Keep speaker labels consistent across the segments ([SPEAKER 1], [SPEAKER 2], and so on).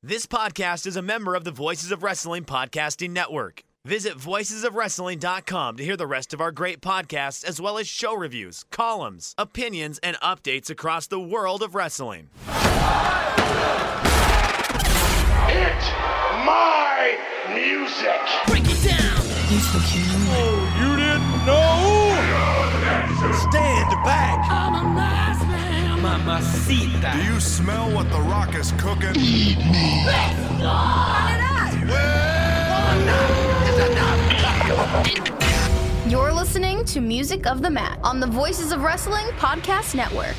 [SPEAKER 1] This podcast is a member of the Voices of Wrestling Podcasting Network. Visit voicesofwrestling.com to hear the rest of our great podcasts, as well as show reviews, columns, opinions, and updates across the world of wrestling.
[SPEAKER 2] Hit my music. Break it down!
[SPEAKER 3] Oh, you didn't know? Stand back. Mamacita.
[SPEAKER 4] Do you smell what The Rock is cooking?
[SPEAKER 5] eat me You're listening to Music of the Mat on the Voices of Wrestling Podcast Network.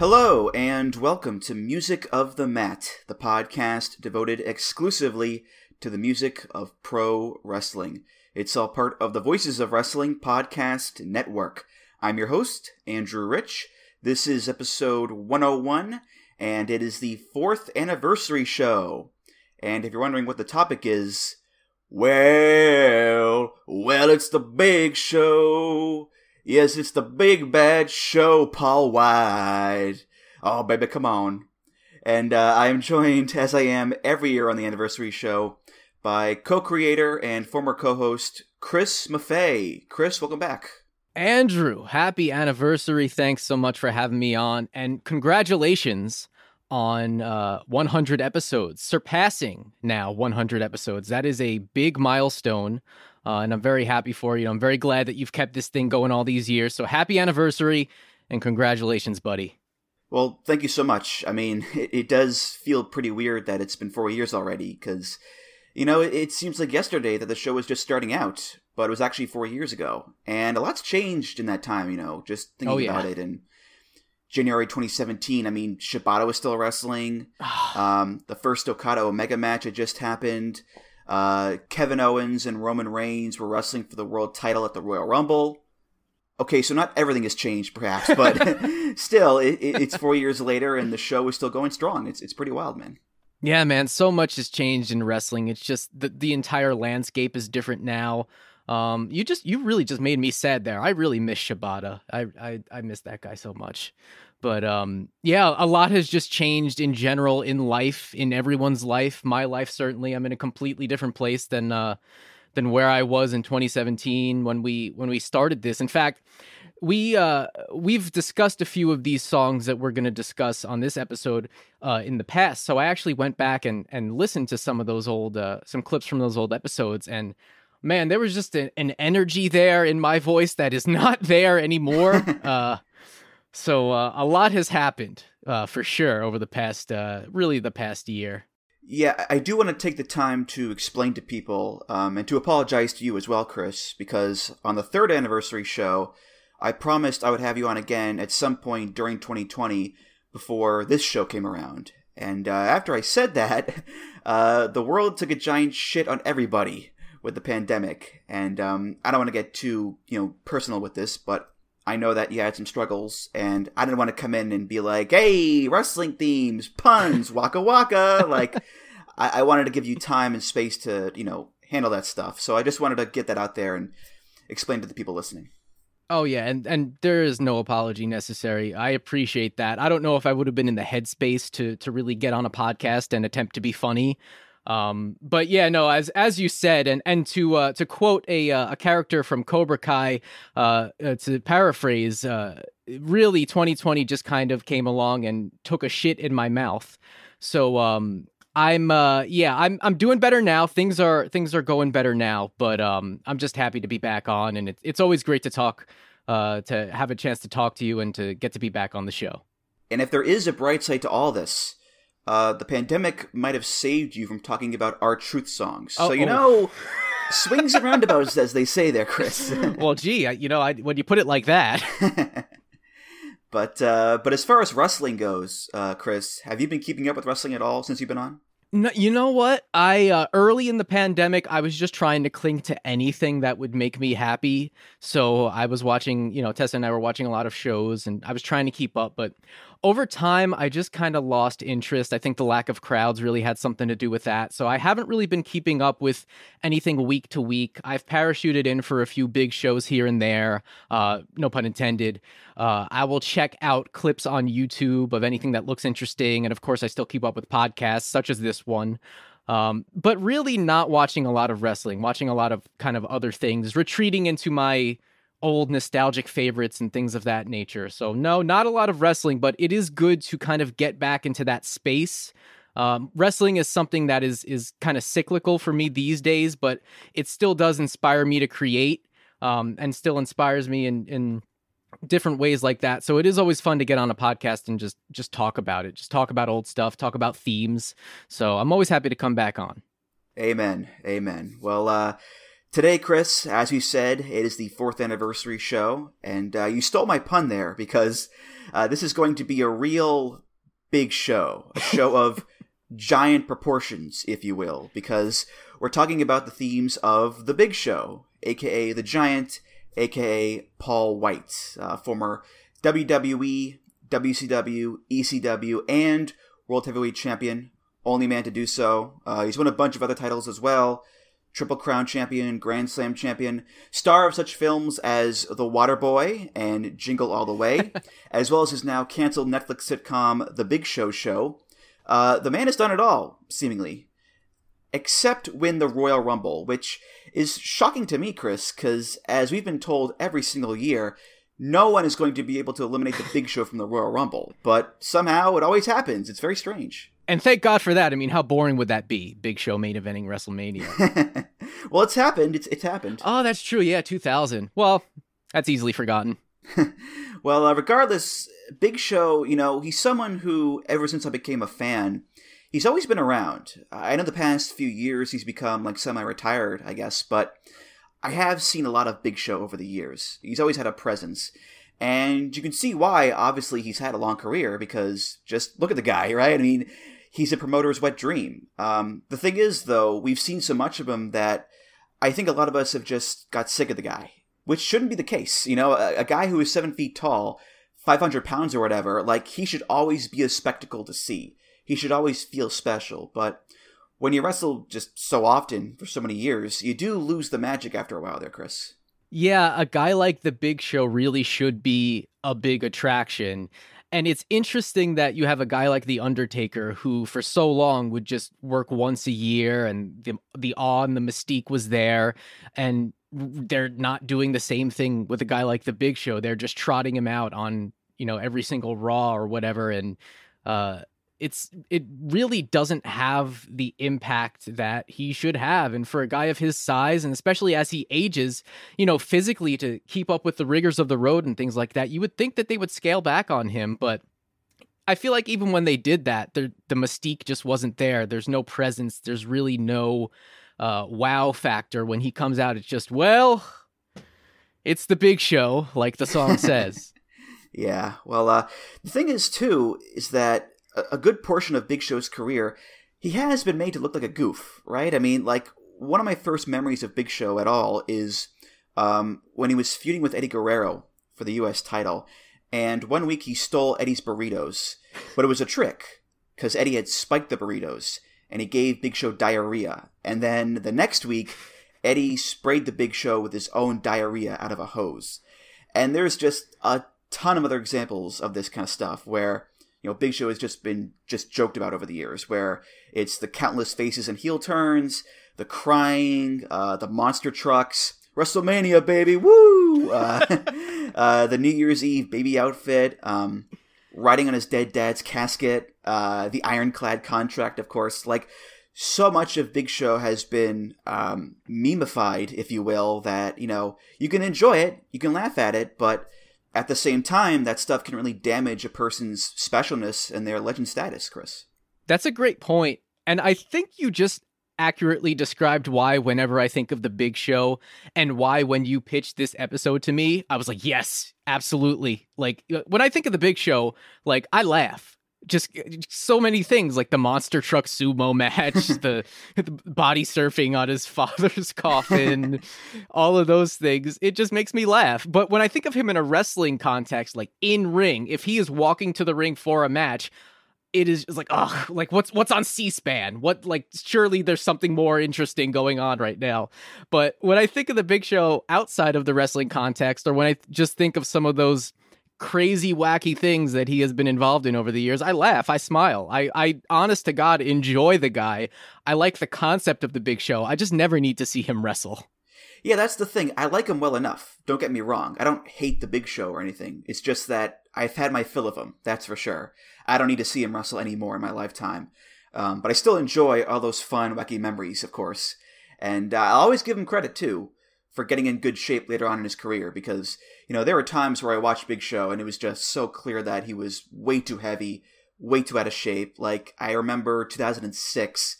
[SPEAKER 6] Hello, and welcome to Music of the Mat, the podcast devoted exclusively to the music of pro wrestling. It's all part of the Voices of Wrestling Podcast Network. I'm your host, Andrew Rich. This is episode 101, and it is the fourth anniversary show. And if you're wondering what the topic is, well, well, it's the big show. Yes, it's the big bad show, Paul White. Oh, baby, come on. And uh, I am joined, as I am every year on the anniversary show, by co creator and former co host Chris Maffei. Chris, welcome back.
[SPEAKER 7] Andrew, happy anniversary. Thanks so much for having me on. And congratulations on uh, 100 episodes, surpassing now 100 episodes. That is a big milestone. Uh, and I'm very happy for you. I'm very glad that you've kept this thing going all these years. So happy anniversary and congratulations, buddy.
[SPEAKER 6] Well, thank you so much. I mean, it, it does feel pretty weird that it's been four years already because, you know, it, it seems like yesterday that the show was just starting out, but it was actually four years ago. And a lot's changed in that time, you know, just thinking
[SPEAKER 7] Oh, yeah.
[SPEAKER 6] about it. And January 2017, I mean, Shibata was still wrestling. um, the first Okada Omega match had just happened. Uh, Kevin Owens and Roman Reigns were wrestling for the world title at the Royal Rumble. Okay, so not everything has changed, perhaps, but still, it, it, it's four years later, and the show is still going strong. It's it's pretty wild, man.
[SPEAKER 7] Yeah, man, so much has changed in wrestling. It's just the the entire landscape is different now. Um, you just you really just made me sad there. I really miss Shibata. I I I miss that guy so much. But um, yeah, a lot has just changed in general in life, in everyone's life. My life certainly. I'm in a completely different place than uh than where I was in 2017 when we when we started this. In fact, we uh we've discussed a few of these songs that we're going to discuss on this episode uh in the past so i actually went back and and listened to some of those old uh some clips from those old episodes and man there was just a, an energy there in my voice that is not there anymore. Uh so uh, a lot has happened uh for sure over the past uh really the past year.
[SPEAKER 6] Yeah, I do want to take the time to explain to people um, and to apologize to you as well, Chris, because on the third anniversary show, I promised I would have you on again at some point during 2020 before this show came around. And uh, after I said that, uh, the world took a giant shit on everybody with the pandemic. And um, I don't want to get too you know personal with this, but I know that you had some struggles, and I didn't want to come in and be like, "Hey, wrestling themes, puns, waka waka." like, I-, I wanted to give you time and space to, you know, handle that stuff. So I just wanted to get that out there and explain to the people listening.
[SPEAKER 7] Oh yeah, and and there is no apology necessary. I appreciate that. I don't know if I would have been in the headspace to to really get on a podcast and attempt to be funny. Um, but yeah, no, as as you said, and and to uh, to quote a uh, a character from Cobra Kai, uh, uh, to paraphrase, uh, really, 2020 just kind of came along and took a shit in my mouth. So um, I'm uh, yeah, I'm I'm doing better now. Things are things are going better now. But um, I'm just happy to be back on, and it's it's always great to talk, uh, to have a chance to talk to you and to get to be back on the show.
[SPEAKER 6] And if there is a bright side to all this, uh, the pandemic might have saved you from talking about our truth songs. So you
[SPEAKER 7] oh.
[SPEAKER 6] know, swings and roundabouts, as they say there, Chris.
[SPEAKER 7] Well, gee, I, you know, I, when you put it like that,
[SPEAKER 6] But uh, but as far as wrestling goes, uh, Chris, have you been keeping up with wrestling at all since you've been on?
[SPEAKER 7] No, you know what? I uh, early in the pandemic, I was just trying to cling to anything that would make me happy. So I was watching, you know, Tessa and I were watching a lot of shows, and I was trying to keep up. But over time, I just kind of lost interest. I think the lack of crowds really had something to do with that. So I haven't really been keeping up with anything week to week. I've parachuted in for a few big shows here and there. Uh, no pun intended. Uh, I will check out clips on YouTube of anything that looks interesting, and of course, I still keep up with podcasts such as this one. Um, but really, not watching a lot of wrestling, watching a lot of kind of other things, retreating into my old nostalgic favorites and things of that nature. So, no, not a lot of wrestling, but it is good to kind of get back into that space. Um, wrestling is something that is is kind of cyclical for me these days, but it still does inspire me to create um, and still inspires me in in different ways like that. So it is always fun to get on a podcast and just just talk about it, just talk about old stuff, talk about themes. So I'm always happy to come back on.
[SPEAKER 6] Amen. Amen. Well, uh, today, Chris, as you said, it is the fourth anniversary show, and uh, you stole my pun there because uh, this is going to be a real big show, a show of giant proportions, if you will, because we're talking about the themes of the Big Show, aka the Giant aka Paul White, uh, former WWE, WCW, ECW, and World Heavyweight Champion. Only man to do so. Uh, he's won a bunch of other titles as well. Triple Crown Champion, Grand Slam Champion, star of such films as The Waterboy and Jingle All the Way, as well as his now canceled Netflix sitcom The Big Show Show. Uh, the man has done it all, seemingly, except win the Royal Rumble, which is shocking to me, Chris, because as we've been told every single year, no one is going to be able to eliminate the Big Show from the Royal Rumble. But somehow it always happens. It's very strange.
[SPEAKER 7] And thank God for that. I mean, how boring would that be? Big Show main eventing WrestleMania.
[SPEAKER 6] well, it's happened. It's it's happened.
[SPEAKER 7] Oh, that's true. Yeah, 2000. Well, that's easily forgotten.
[SPEAKER 6] well, uh, regardless, Big Show, you know, he's someone who, ever since I became a fan, he's always been around. I know the past few years he's become like semi-retired, I guess, but I have seen a lot of Big Show over the years. He's always had a presence. And you can see why, obviously, he's had a long career because just look at the guy, right? I mean, he's a promoter's wet dream. Um, the thing is, though, we've seen so much of him that I think a lot of us have just got sick of the guy, which shouldn't be the case. You know, a, a guy who is seven feet tall, 500 pounds or whatever, like, he should always be a spectacle to see he should always feel special. But when you wrestle just so often for so many years, you do lose the magic after a while there, Chris.
[SPEAKER 7] Yeah, a guy like the Big Show really should be a big attraction. And it's interesting that you have a guy like The Undertaker who, for so long, would just work once a year and the, the awe and the mystique was there. And they're not doing the same thing with a guy like The Big Show. They're just trotting him out on, you know, every single Raw or whatever. And, uh, it's it really doesn't have the impact that he should have and for a guy of his size and especially as he ages you know physically to keep up with the rigors of the road and things like that you would think that they would scale back on him but I feel like even when they did that, the the mystique just wasn't there. There's no presence. There's really no uh, wow factor when he comes out. It's just well, it's the big show, like the song says.
[SPEAKER 6] yeah. Well, uh, the thing is too is that a good portion of Big Show's career, he has been made to look like a goof, right? I mean, like one of my first memories of Big Show at all is um, when he was feuding with Eddie Guerrero for the U.S. title, and one week he stole Eddie's burritos, but it was a trick because Eddie had spiked the burritos and he gave Big Show diarrhea, and then the next week Eddie sprayed the Big Show with his own diarrhea out of a hose, and there's just a ton of other examples of this kind of stuff where you know, Big Show has just been just joked about over the years, where it's the countless faces and heel turns, the crying, uh, the monster trucks, WrestleMania, baby, woo! Uh, uh, the New Year's Eve baby outfit, um, riding on his dead dad's casket, uh, the ironclad contract, of course. Like, so much of Big Show has been um, if you will, that, you know, you can enjoy it, you can laugh at it, but at the same time, that stuff can really damage a person's specialness and their legend status, Chris.
[SPEAKER 7] That's a great point. And I think you just accurately described why whenever I think of the big show and why when you pitched this episode to me, I was like, yes, absolutely. Like uh, when I think of the big show, like I laugh just uh, so many things like the monster truck sumo match the, the, body surfing on his father's coffin all of those things. It just makes me laugh. But when i think of him in a wrestling context like in ring if he is walking to the ring for a match it is like oh like what's what's on c-span? What like surely there's something more interesting going on right now. But when i think of the big show outside of the wrestling context or when i just think of some of those crazy wacky things that he has been involved in over the years. I laugh. I smile. I i honest to god enjoy the guy. I like the concept of the big show. I just never need to see him wrestle.
[SPEAKER 6] Yeah that's the thing. I like him well enough. Don't get me wrong. I don't hate the big show or anything. It's just that i've had my fill of him that's for sure. I don't need to see him wrestle anymore in my lifetime. Um, but i still enjoy all those fun wacky memories of course. And uh, i'll always give him credit too for getting in good shape later on in his career because you know there were times where I watched Big Show and it was just so clear that he was way too heavy, way too out of shape. Like I remember 2006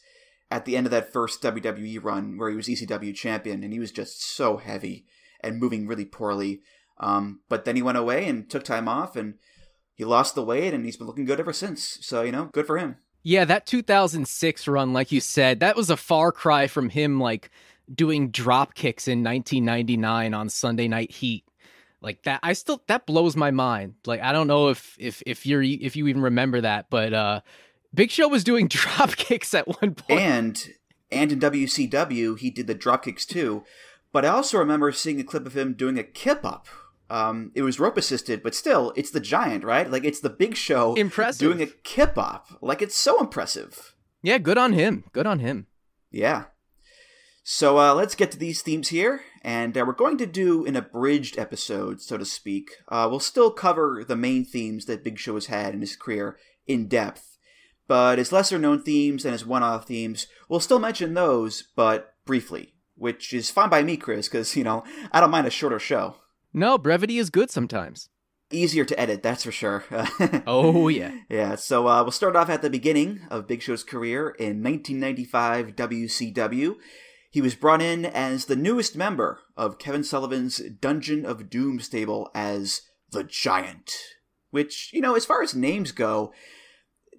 [SPEAKER 6] at the end of that first WWE run where he was ECW champion and he was just so heavy and moving really poorly. Um, but then he went away and took time off and he lost the weight and he's been looking good ever since. So you know, good for him.
[SPEAKER 7] Yeah, that 2006 run, like you said, that was a far cry from him like doing drop kicks in 1999 on Sunday Night Heat. Like that, I still that blows my mind. Like I don't know if if if you're if you even remember that, but uh Big Show was doing drop kicks at one point.
[SPEAKER 6] And and in WCW he did the drop kicks too. But I also remember seeing a clip of him doing a kip up. Um, it was rope assisted, but still, it's the giant, right? Like it's the Big Show,
[SPEAKER 7] impressive,
[SPEAKER 6] doing a kip up. Like it's so impressive.
[SPEAKER 7] Yeah, good on him. Good on him.
[SPEAKER 6] Yeah. So uh, let's get to these themes here, and uh, we're going to do an abridged episode, so to speak. Uh, we'll still cover the main themes that Big Show has had in his career in depth, but his lesser known themes and his one off themes, we'll still mention those, but briefly, which is fine by me, Chris, because, you know, I don't mind a shorter show.
[SPEAKER 7] No, brevity is good sometimes.
[SPEAKER 6] Easier to edit, that's for sure.
[SPEAKER 7] oh, yeah.
[SPEAKER 6] Yeah, so uh, we'll start off at the beginning of Big Show's career in 1995 WCW. He was brought in as the newest member of Kevin Sullivan's Dungeon of Doom stable as the Giant. Which, you know, as far as names go,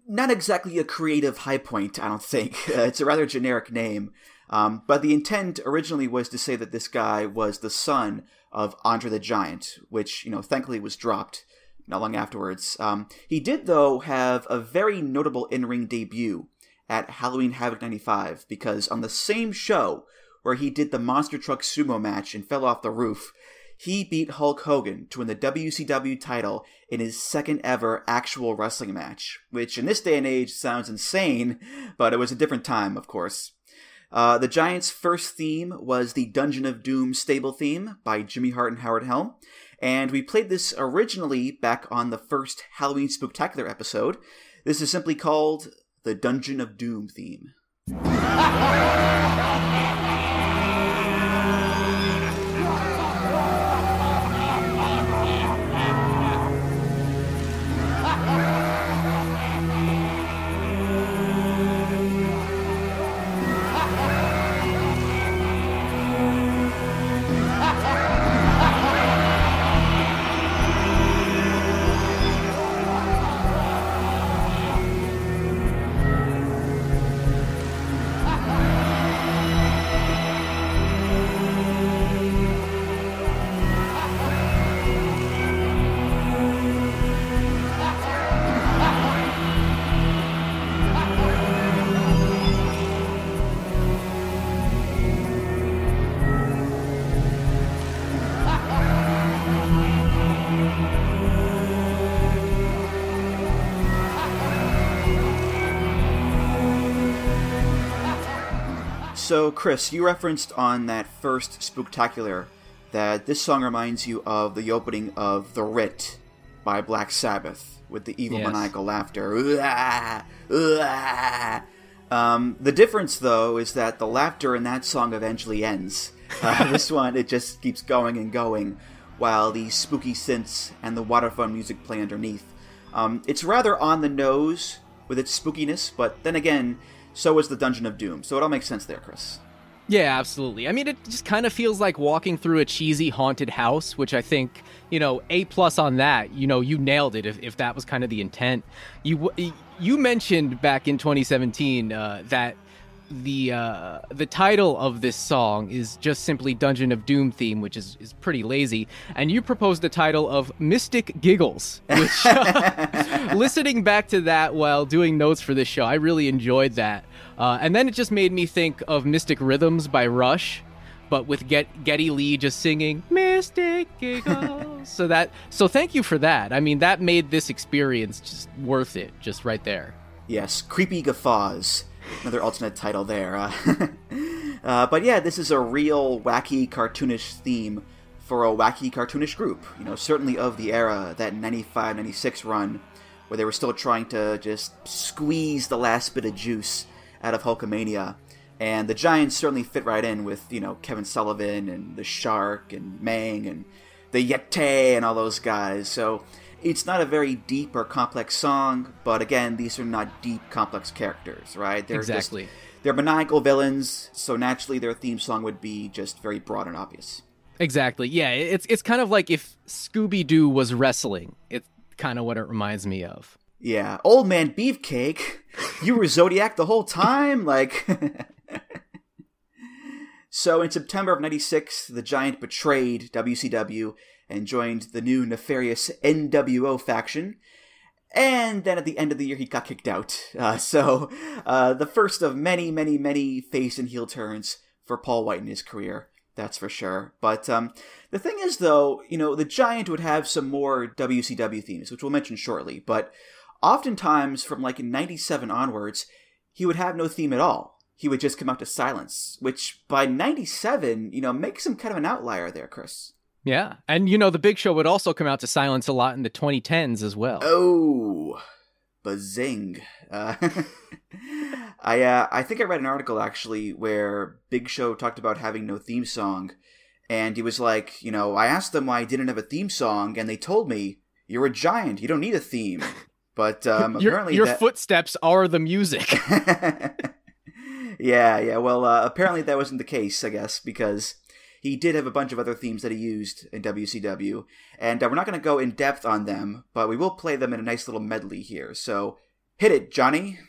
[SPEAKER 6] not exactly a creative high point, I don't think. Uh, it's a rather generic name. Um, but the intent originally was to say that this guy was the son of Andre the Giant, which, you know, thankfully was dropped not long afterwards. Um, he did, though, have a very notable in ring debut at Halloween Havoc 95 because on the same show where he did the monster truck sumo match and fell off the roof, he beat Hulk Hogan to win the WCW title in his second ever actual wrestling match, which in this day and age sounds insane, but it was a different time, of course. Uh, the Giants' first theme was the Dungeon of Doom stable theme by Jimmy Hart and Howard Helm, and we played this originally back on the first Halloween Spooktacular episode. This is simply called the Dungeon of Doom theme. So, Chris, you referenced on that first Spooktacular that this song reminds you of the opening of The Writ by Black Sabbath with the evil
[SPEAKER 7] Yes.
[SPEAKER 6] maniacal laughter. Um, the difference, though, is that the laughter in that song eventually ends. Uh, this one, it just keeps going and going while the spooky synths and the waterfront music play underneath. Um, it's rather on the nose with its spookiness, but then again, So was the Dungeon of Doom. So it all makes sense there, Chris.
[SPEAKER 7] Yeah, absolutely. I mean, it just kind of feels like walking through a cheesy haunted house, which I think, you know, A plus on that. You know, you nailed it. If, if that was kind of the intent, you you mentioned back in 2017 uh, that the uh, the title of this song is just simply Dungeon of Doom theme, which is, is pretty lazy. And you proposed the title of Mystic Giggles, which listening back to that while doing notes for this show, I really enjoyed that. Uh, and then it just made me think of Mystic Rhythms by Rush, but with Get- Geddy Lee just singing Mystic Giggles. so that so thank you for that. I mean, that made this experience just worth it, just right there.
[SPEAKER 6] Yes, creepy guffaws another alternate title there. Uh, uh, but yeah, this is a real wacky cartoonish theme for a wacky cartoonish group. You know, certainly of the era, that 95 96 run, where they were still trying to just squeeze the last bit of juice out of Hulkamania. And the Giants certainly fit right in with, you know, Kevin Sullivan and the Shark and Meng and the Yeti and all those guys. So it's not a very deep or complex song, but again, these are not deep, complex characters, right?
[SPEAKER 7] They're exactly.
[SPEAKER 6] Just, they're maniacal villains, so naturally their theme song would be just very broad and obvious.
[SPEAKER 7] Exactly. Yeah, it's it's kind of like if Scooby Doo was wrestling. It's kind of what it reminds me of.
[SPEAKER 6] Yeah, old man Beefcake, you were Zodiac the whole time, like. so in September of '96, the Giant betrayed WCW and joined the new nefarious NWO faction. And then at the end of the year, he got kicked out. Uh, so, uh, the first of many, many, many face and heel turns for Paul White in his career. That's for sure. But um, the thing is, though, you know, the Giant would have some more WCW themes, which we'll mention shortly. But oftentimes, from like 97 onwards, he would have no theme at all. He would just come out to silence, which by 97, you know, makes him kind of an outlier there, Chris.
[SPEAKER 7] Yeah. And, you know, the big show would also come out to silence a lot in the 2010s as well.
[SPEAKER 6] Oh, bazing. Uh, I, uh, I think I read an article actually where Big Show talked about having no theme song. And he was like, you know, I asked them why I didn't have a theme song, and they told me, you're a giant. You don't need a theme. But um,
[SPEAKER 7] your,
[SPEAKER 6] apparently,
[SPEAKER 7] your
[SPEAKER 6] that...
[SPEAKER 7] footsteps are the music.
[SPEAKER 6] yeah, yeah. Well, uh, apparently that wasn't the case, I guess, because he did have a bunch of other themes that he used in WCW, and uh, we're not going to go in depth on them, but we will play them in a nice little medley here. So hit it, Johnny.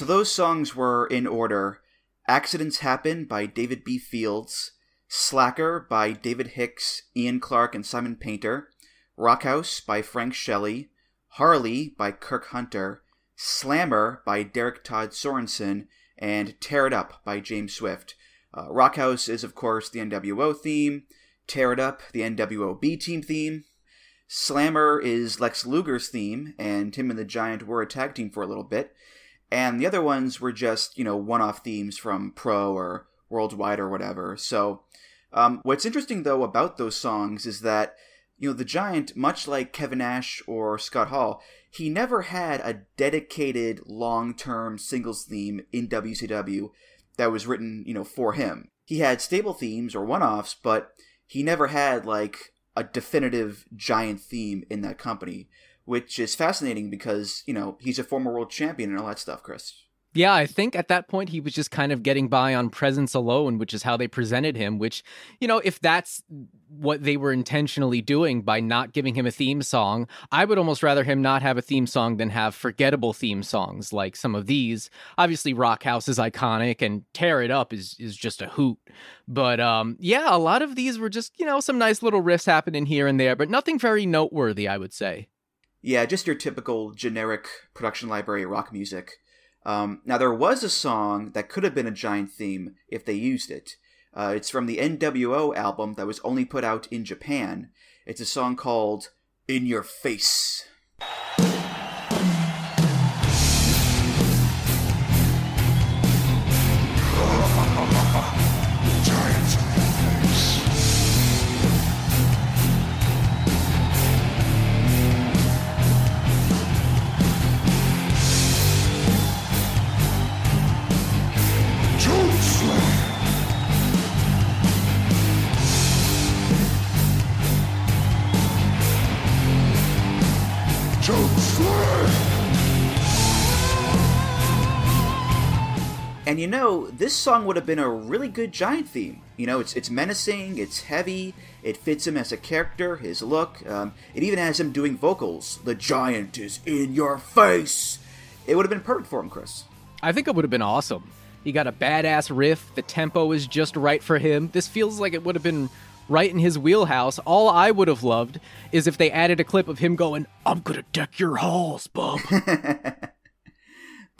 [SPEAKER 6] So those songs were in order Accidents Happen by David B. Fields, Slacker by David Hicks, Ian Clark, and Simon Painter, Rockhouse by Frank Shelley, Harley by Kirk Hunter, Slammer by Derek Todd Sorensen, and Tear It Up by James Swift. Uh, Rockhouse is, of course, the NWO theme, Tear It Up, the NWO B team theme. Slammer is Lex Luger's theme, and him and the Giant were a tag team for a little bit. And the other ones were just, you know, one off themes from Pro or Worldwide or whatever. So, um, what's interesting though about those songs is that, you know, the Giant, much like Kevin Nash or Scott Hall, he never had a dedicated long term singles theme in WCW that was written, you know, for him. He had stable themes or one offs, but he never had like a definitive giant theme in that company, which is fascinating because, you know, he's a former world champion and all that stuff, Chris.
[SPEAKER 7] Yeah, I think at that point he was just kind of getting by on presence alone, which is how they presented him. Which, you know, if that's what they were intentionally doing by not giving him a theme song, I would almost rather him not have a theme song than have forgettable theme songs like some of these. Obviously, Rock House is iconic and Tear It Up is is just a hoot. But um, yeah, a lot of these were just you know some nice little riffs happening here and there, but nothing very noteworthy, I would say.
[SPEAKER 6] Yeah, just your typical generic production library rock music. Um, now, there was a song that could have been a giant theme if they used it. Uh, it's from the NWO album that was only put out in Japan. It's a song called In Your Face. And you know, this song would have been a really good giant theme. You know, it's it's menacing, it's heavy, it fits him as a character, his look. Um, it even has him doing vocals. The giant is in your face. It would have been perfect for him, Chris.
[SPEAKER 7] I think it would have been awesome. He got a badass riff. The tempo is just right for him. This feels like it would have been right in his wheelhouse. All I would have loved is if they added a clip of him going, "I'm gonna deck your halls, bub."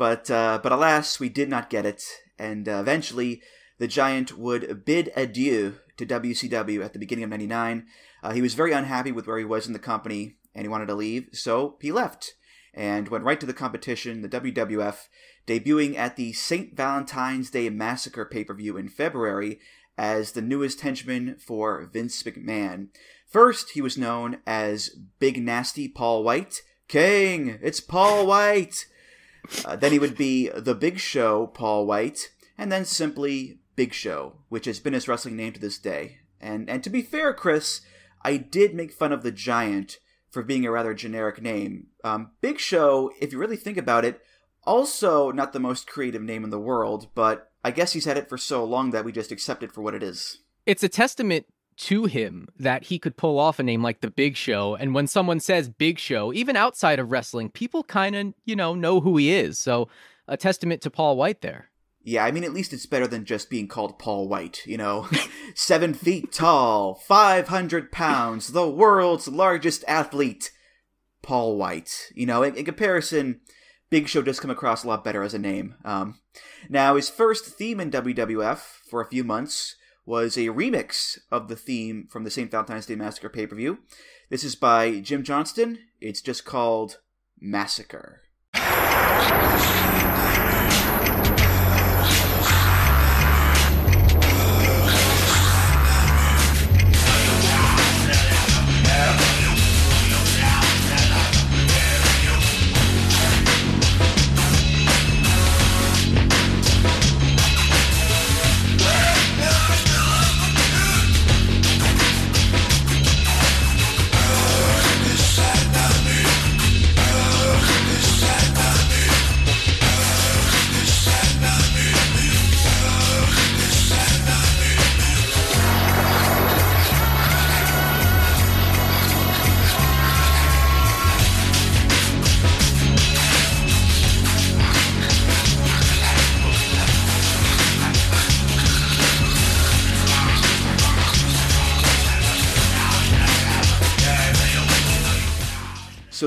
[SPEAKER 6] But uh, but alas, we did not get it, and uh, eventually the Giant would bid adieu to WCW at the beginning of '99. Uh, he was very unhappy with where he was in the company, and he wanted to leave, so he left and went right to the competition, the WWF, debuting at the St. Valentine's Day Massacre pay per view in February as the newest henchman for Vince McMahon. First, he was known as Big Nasty Paul White. King, it's Paul White. Uh, then he would be The Big Show, Paul White, and then simply Big Show, which has been his wrestling name to this day. And and to be fair, Chris, I did make fun of the Giant for being a rather generic name. Um, Big Show, if you really think about it, also not the most creative name in the world, but I guess he's had it for so long that we just accept it for what it is.
[SPEAKER 7] It's a testament to him that he could pull off a name like the Big Show. And when someone says Big Show, even outside of wrestling, people kind of, you know, know who he is. So a testament to Paul White there.
[SPEAKER 6] Yeah, I mean, at least it's better than just being called Paul White, you know? Seven feet tall, 500 pounds, the world's largest athlete, Paul White. You know, in, in comparison, Big Show does come across a lot better as a name. Um, now, his first theme in WWF for a few months was a remix of the theme from the St. Valentine's Day Massacre pay per view. This is by Jim Johnston. It's just called Massacre.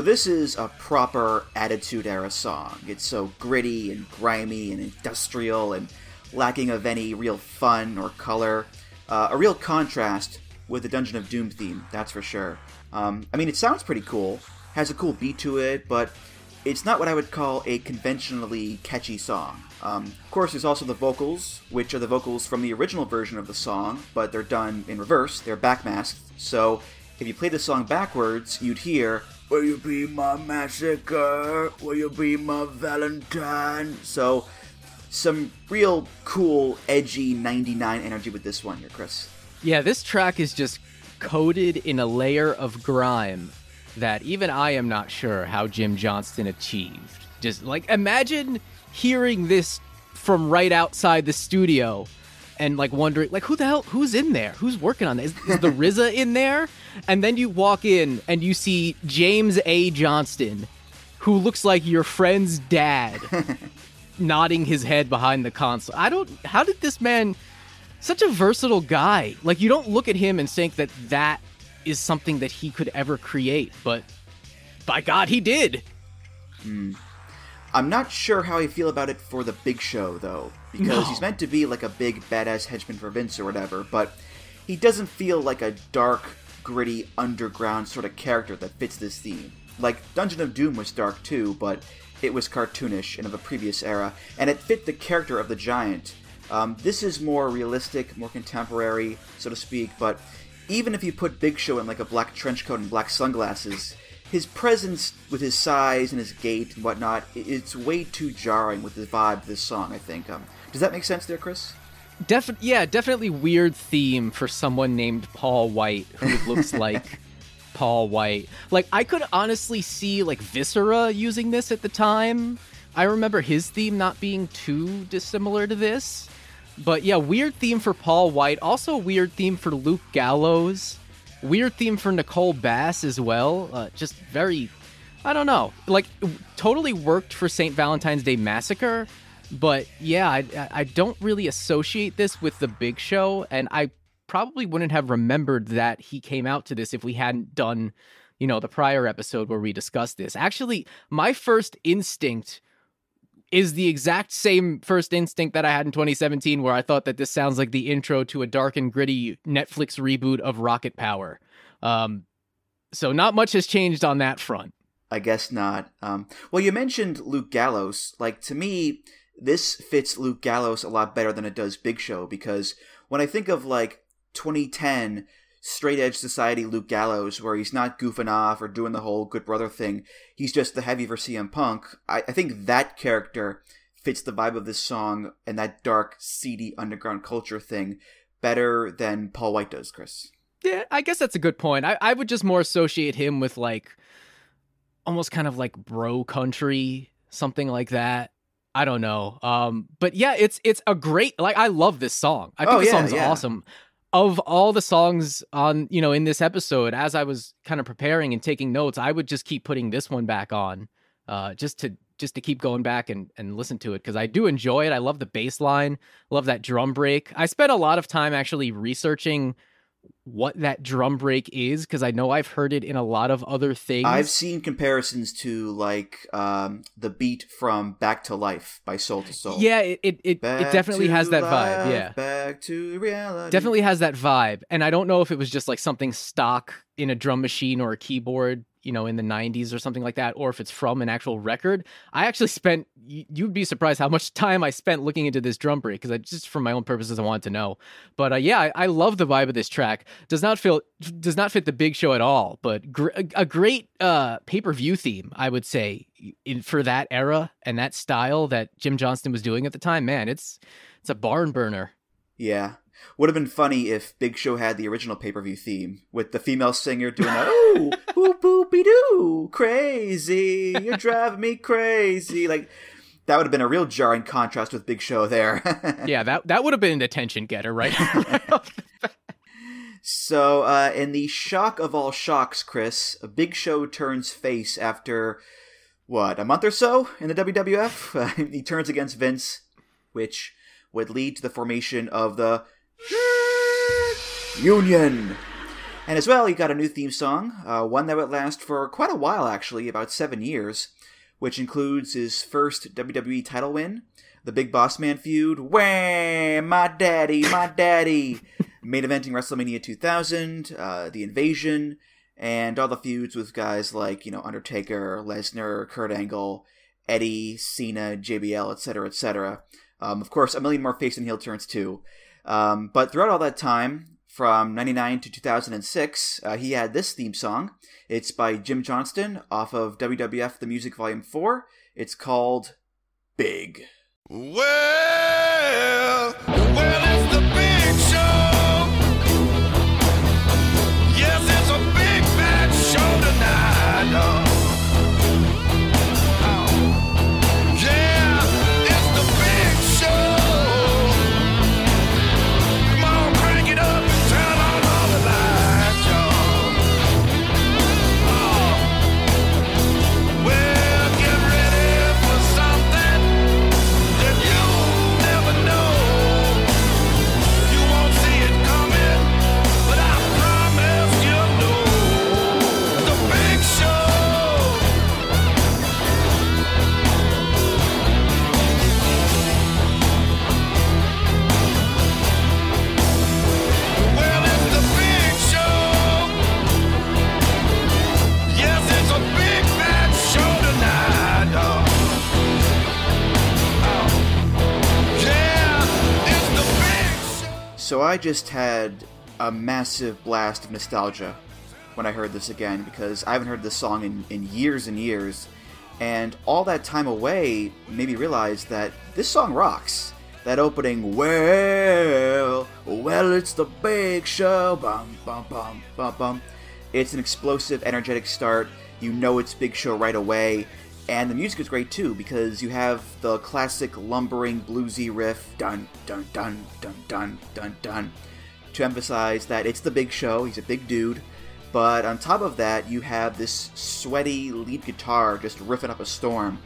[SPEAKER 6] This is a proper Attitude Era song. It's so gritty and grimy and industrial and lacking of any real fun or color. Uh, a real contrast with the Dungeon of Doom theme, that's for sure. Um, I mean, it sounds pretty cool, has a cool beat to it, but it's not what I would call a conventionally catchy song. Um, of course, there's also the vocals, which are the vocals from the original version of the song, but they're done in reverse, they're backmasked. So if you play the song backwards, you'd hear, Will you be my massacre? Will you be my Valentine? So, some real cool, edgy 99 energy with this one here, Chris.
[SPEAKER 7] Yeah, this track is just coated in a layer of grime that even I am not sure how Jim Johnston achieved. Just like imagine hearing this from right outside the studio and like wondering like who the hell who's in there? Who's working on this? Is, the RZA in there? And then you walk in and you see James A. Johnston who looks like your friend's dad nodding his head behind the console. I don't how did this man such a versatile guy like you don't look at him and think that that is something that he could ever create but by god he did.
[SPEAKER 6] Mm. I'm not sure how I feel about it for the Big Show, though, because no. he's meant to be like a big badass henchman for Vince or whatever, but he doesn't feel like a dark, gritty, underground sort of character that fits this theme. Like, Dungeon of Doom was dark too, but it was cartoonish and of a previous era, and it fit the character of the giant. Um, this is more realistic, more contemporary, so to speak, but even if you put Big Show in like a black trench coat and black sunglasses, his presence with his size and his gait and whatnot, it's way too jarring with the vibe of this song. I think. Um, does that make sense, there, Chris?
[SPEAKER 7] Defi- yeah, definitely weird theme for someone named Paul White who looks like Paul White. Like I could honestly see like Viscera using this at the time. I remember his theme not being too dissimilar to this. But yeah, weird theme for Paul White. Also weird theme for Luke Gallows. Weird theme for Nicole Bass as well. Uh, just very, I don't know, like totally worked for St. Valentine's Day Massacre. But yeah, I, I don't really associate this with the Big Show, and I probably wouldn't have remembered that he came out to this if we hadn't done, you know, the prior episode where we discussed this. Actually, my first instinct is the exact same first instinct that I had in 2017, where I thought that this sounds like the intro to a dark and gritty Netflix reboot of Rocket Power. Um, so not much has changed on that front.
[SPEAKER 6] I guess not. Um, well, you mentioned Luke Gallows. Like to me, this fits Luke Gallows a lot better than it does Big Show because when I think of like 2010 straight edge society Luke Gallows, where he's not goofing off or doing the whole good brother thing. He's just the heavy for CM Punk. I, I think that character fits the vibe of this song and that dark, seedy underground culture thing better than Paul White does, Chris.
[SPEAKER 7] Yeah, I guess that's a good point. I, I would just more associate him with like almost kind of like bro country, something like that. I don't know. Um, but yeah, it's it's a great like I love this song. I think oh, the yeah, song's yeah. awesome of all the songs on you know in this episode as i was kind of preparing and taking notes i would just keep putting this one back on uh, just to just to keep going back and, and listen to it because i do enjoy it. I love the bass line love that drum break. I spent a lot of time actually researching what that drum break is because I know I've heard it in a lot of other things.
[SPEAKER 6] I've seen comparisons to like um, the beat from Back to Life by Soul II Soul.
[SPEAKER 7] Yeah, it it, it, it definitely has that life, vibe. Yeah,
[SPEAKER 6] back to reality.
[SPEAKER 7] Definitely has that vibe, and I don't know if it was just like something stock in a drum machine or a keyboard you know in the 90s or something like that or if it's from an actual record i actually spent you'd be surprised how much time i spent looking into this drum break because i just for my own purposes i wanted to know. But uh, yeah I, I, love the vibe of this track. Does not feel does not fit the big show at all but gr- a great uh, pay-per-view theme i would say in for that era and that style that jim johnston was doing at the time. Man it's it's a barn burner.
[SPEAKER 6] Yeah would have been funny if Big Show had the original pay per view theme with the female singer doing that, oh, boop boopy doo, crazy, you're driving me crazy. Like, that would have been a real jarring contrast with Big Show there.
[SPEAKER 7] yeah, that that would have been an attention getter, right?
[SPEAKER 6] so, uh, in the shock of all shocks, Chris, Big Show turns face after what a month or so in the WWF. he turns against Vince, which would lead to the formation of the Union. And as well, you got a new theme song, uh, one that would last for quite a while, actually, about seven years, which includes his first WWE title win, the Big Boss Man feud, Wham! My daddy, my daddy! Main eventing WrestleMania 2000, uh, The Invasion, and all the feuds with guys like, you know, Undertaker, Lesnar, Kurt Angle, Eddie, Cena, JBL, etc., etc. Um, of course, a million more face and heel turns too. Um, but throughout all that time, from 99 to 2006, uh, he had this theme song. It's by Jim Johnston off of WWF The Music Volume 4. It's called Big.
[SPEAKER 3] Well,
[SPEAKER 6] So I just had a massive blast of nostalgia when I heard this again because I haven't heard this song in, in years and years. And all that time away made me realize that this song rocks. That opening, well, well, it's the big show, bum, bum, bum, bum, bum. It's an explosive, energetic start. You know it's Big Show right away. And the music is great too because you have the classic lumbering bluesy riff, dun dun dun dun dun dun dun, to emphasize that it's the Big Show. He's a big dude. But on top of that, you have this sweaty lead guitar just riffing up a storm.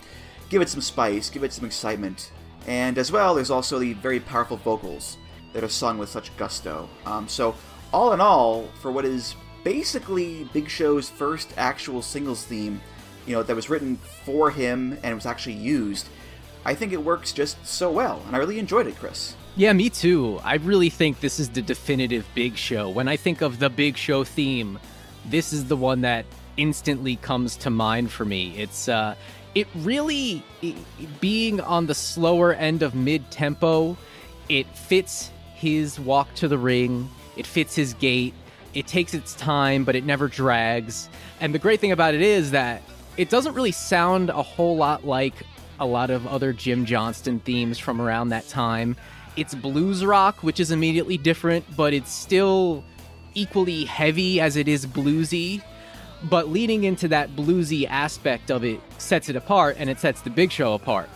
[SPEAKER 6] Give it some spice, give it some excitement. And as well, there's also the very powerful vocals that are sung with such gusto. Um, so, all in all, for what is basically Big Show's first actual singles theme, you know, that was written for him and was actually used, I think it works just so well, and I really enjoyed it, Chris.
[SPEAKER 7] Yeah, me too. I really think this is the definitive Big Show. When I think of the Big Show theme, this is the one that instantly comes to mind for me. It's uh it really i being on the slower end of mid tempo, it fits his walk to the ring, it fits his gait, it takes its time, but it never drags. And the great thing about it is that it doesn't really sound a whole lot like a lot of other Jim Johnston themes from around that time. It's blues rock, which is immediately different, but it's still equally heavy as it is bluesy. But leading into that bluesy aspect of it sets it apart and it sets the big show apart.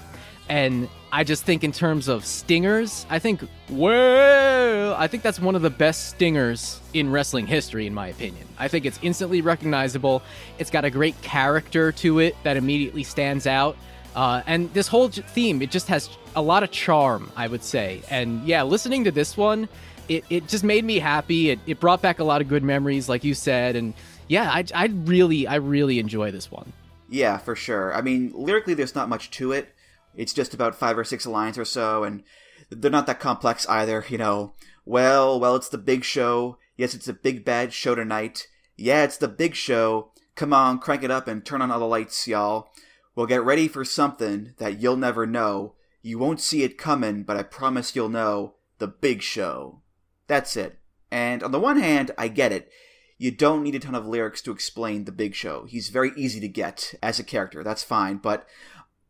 [SPEAKER 7] And I just think in terms of stingers, I think well, I think that's one of the best stingers in wrestling history in my opinion. I think it's instantly recognizable. It's got a great character to it that immediately stands out. Uh, and this whole theme, it just has a lot of charm, I would say. And yeah, listening to this one, it, it just made me happy. It, it brought back a lot of good memories, like you said. And yeah, I, I really, I really enjoy this one.
[SPEAKER 6] Yeah, for sure. I mean, lyrically, there's not much to it. It's just about five or six lines or so, and they're not that complex either. You know, well, well, it's the big show. Yes, it's a big bad show tonight. Yeah, it's the big show. Come on, crank it up and turn on all the lights, y'all. We'll get ready for something that you'll never know. You won't see it coming, but I promise you'll know. The big show. That's it. And on the one hand, I get it. You don't need a ton of lyrics to explain the big show. He's very easy to get as a character. That's fine. But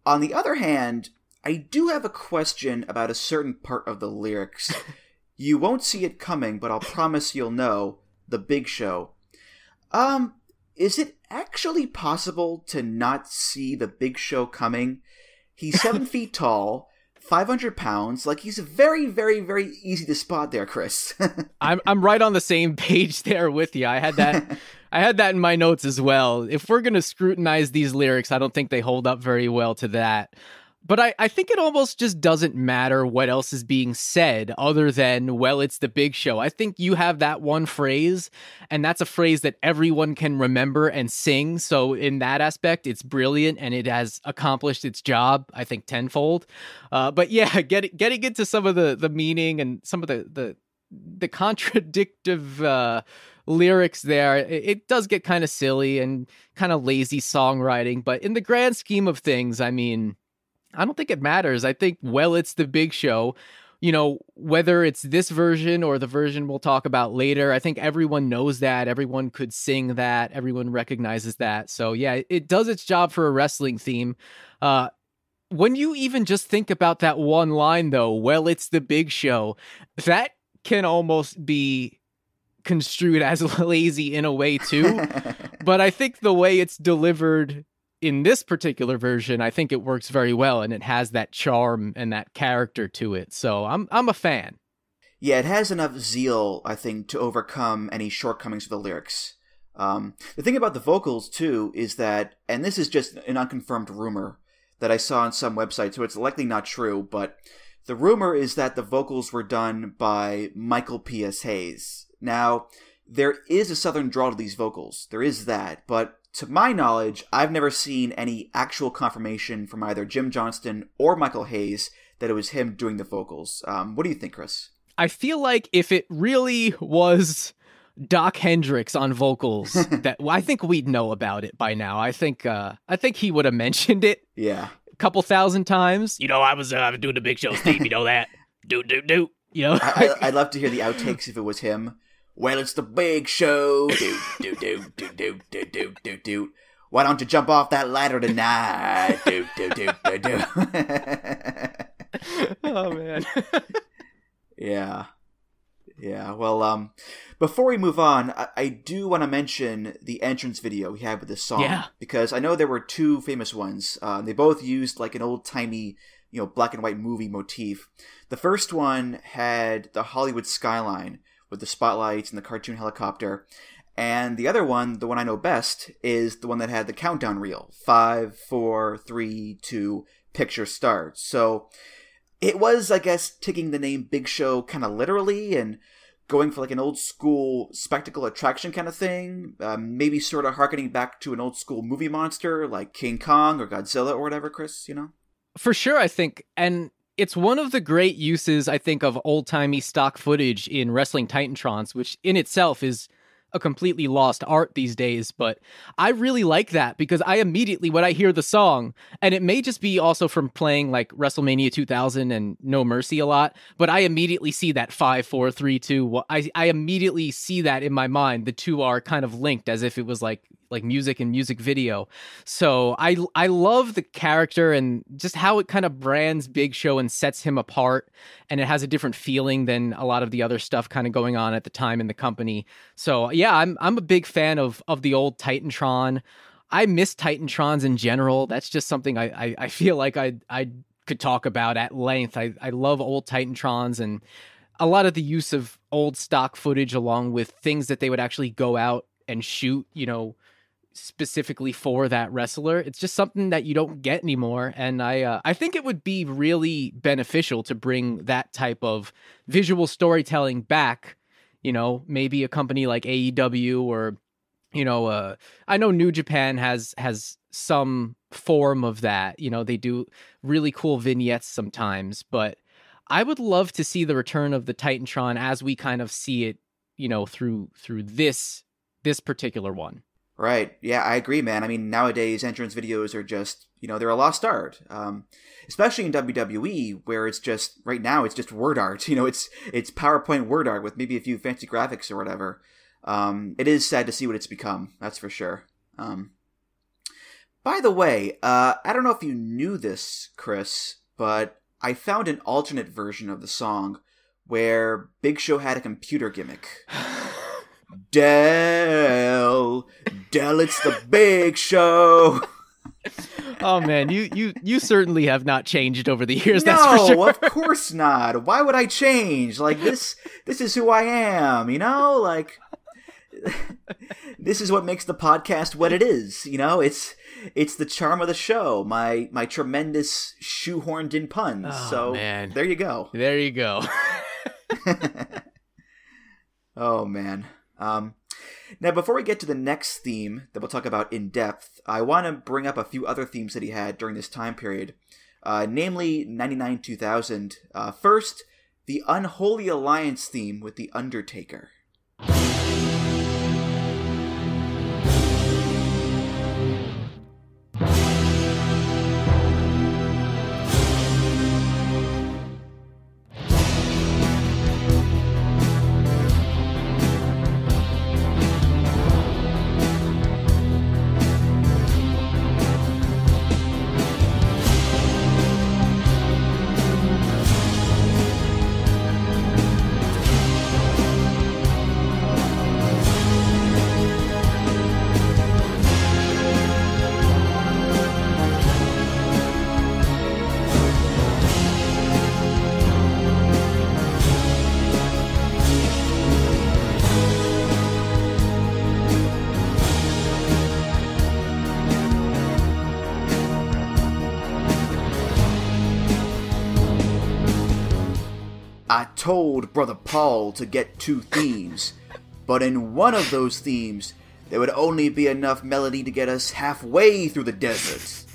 [SPEAKER 6] on the other hand, I do have a question about a certain part of the lyrics. you won't see it coming, but I'll promise you'll know. The big show. Um, is it actually possible to not see the big show coming? He's seven feet tall, 500 pounds. Like, he's very, very, very easy to spot there, Chris.
[SPEAKER 7] I'm I'm right on the same page there with you. I had that I had that in my notes as well. If we're gonna scrutinize these lyrics, I don't think they hold up very well to that. but I, I think it almost just doesn't matter what else is being said other than, well, it's the big show. I think you have that one phrase, and that's a phrase that everyone can remember and sing. So, in that aspect, it's brilliant and it has accomplished its job, I think, tenfold. Uh, but yeah, get, getting into some of the, the meaning and some of the, the, the contradictive uh, lyrics there, it, it does get kind of silly and kind of lazy songwriting. But in the grand scheme of things, I mean, I don't think it matters. I think, well, it's the big show. You know, whether it's this version or the version we'll talk about later, I think everyone knows that. Everyone could sing that. Everyone recognizes that. So, yeah, it does its job for a wrestling theme. Uh, when you even just think about that one line, though, well, it's the big show, that can almost be construed as lazy in a way, too. but I think the way it's delivered in this particular version, I think it works very well and it has that charm and that character to it. So I'm I'm a fan.
[SPEAKER 6] Yeah, it has enough zeal, I think, to overcome any shortcomings of the lyrics. Um, the thing about the vocals too is that, and this is just an unconfirmed rumor that I saw on some website, so it's likely not true, but the rumor is that the vocals were done by Michael P.S. Hayes. Now, there is a southern draw to these vocals. There is that, but to my knowledge, I've never seen any actual confirmation from either Jim Johnston or Michael Hayes that it was him doing the vocals. Um, what do you think, Chris?
[SPEAKER 7] I feel like if it really was Doc Hendrix on vocals, that well, I think we'd know about it by now. I think uh, I think he would have mentioned it
[SPEAKER 6] Yeah.
[SPEAKER 7] a couple thousand times. You know, I was uh, I was doing the Big Show Steve. You know that. do do do. You know.
[SPEAKER 6] I, I, I'd love to hear the outtakes if it was him. Well, it's the big show. Do, do, do, do, do, do, do, do, do. Why don't you jump off that ladder tonight? Do, do, do, do, do.
[SPEAKER 7] oh man.
[SPEAKER 6] Yeah. Yeah. Well, um, before we move on, I, I do want to mention the entrance video we had with this song.
[SPEAKER 7] Yeah.
[SPEAKER 6] Because I know there were two famous ones. Uh, they both used like an old timey, you know, black and white movie motif. The first one had the Hollywood skyline with the spotlights and the cartoon helicopter. And the other one, the one I know best, is the one that had the countdown reel five, four, three, two, picture starts. So it was, I guess, taking the name Big Show kind of literally and going for like an old school spectacle attraction kind of thing. Um, maybe sort of harkening back to an old school movie monster like King Kong or Godzilla or whatever, Chris, you know?
[SPEAKER 7] For sure, I think. And it's one of the great uses, I think, of old timey stock footage in Wrestling Titantrons, which in itself is a completely lost art these days, but I really like that because I immediately, when I hear the song, and it may just be also from playing like WrestleMania 2000 and No Mercy a lot, but I immediately see that five, four, three, two. I, I immediately see that in my mind. The two are kind of linked as if it was like like music and music video. So I I love the character and just how it kind of brands Big Show and sets him apart and it has a different feeling than a lot of the other stuff kind of going on at the time in the company. So yeah, I'm I'm a big fan of of the old Titantron. I miss Titantrons in general. That's just something I I, I feel like I I could talk about at length. I I love old Titantrons and a lot of the use of old stock footage along with things that they would actually go out and shoot, you know, specifically for that wrestler. It's just something that you don't get anymore, and I uh, I think it would be really beneficial to bring that type of visual storytelling back. You know, maybe a company like AEW or you know, uh, I know New Japan has has some form of that. You know, they do really cool vignettes sometimes, but I would love to see the return of the Titantron as we kind of see it, you know, through through this this particular one.
[SPEAKER 6] Right. Yeah, I agree, man. I mean, nowadays entrance videos are just, you know, they're a lost art. Um, especially in WWE, where it's just right now it's just word art. You know, it's it's PowerPoint word art with maybe a few fancy graphics or whatever. Um, it is sad to see what it's become. That's for sure. Um, by the way, uh, I don't know if you knew this, Chris, but I found an alternate version of the song where Big Show had a computer gimmick. Dell, Dell, it's the Big Show.
[SPEAKER 7] Oh man, you you you certainly have not changed over the years.
[SPEAKER 6] no,
[SPEAKER 7] that's for sure.
[SPEAKER 6] of course not. Why would I change? Like this, this is who I am. You know, like this is what makes the podcast what it is. You know, it's it's the charm of the show. My my tremendous shoehorned in puns.
[SPEAKER 7] Oh,
[SPEAKER 6] so
[SPEAKER 7] man.
[SPEAKER 6] there you go.
[SPEAKER 7] There you go.
[SPEAKER 6] Oh man. Um, now, before we get to the next theme that we'll talk about in depth, I want to bring up a few other themes that he had during this time period, uh, namely 99 2000. Uh, first, the Unholy Alliance theme with The Undertaker. I told Brother Paul to get two themes, but in one of those themes, there would only be enough melody to get us halfway through the desert.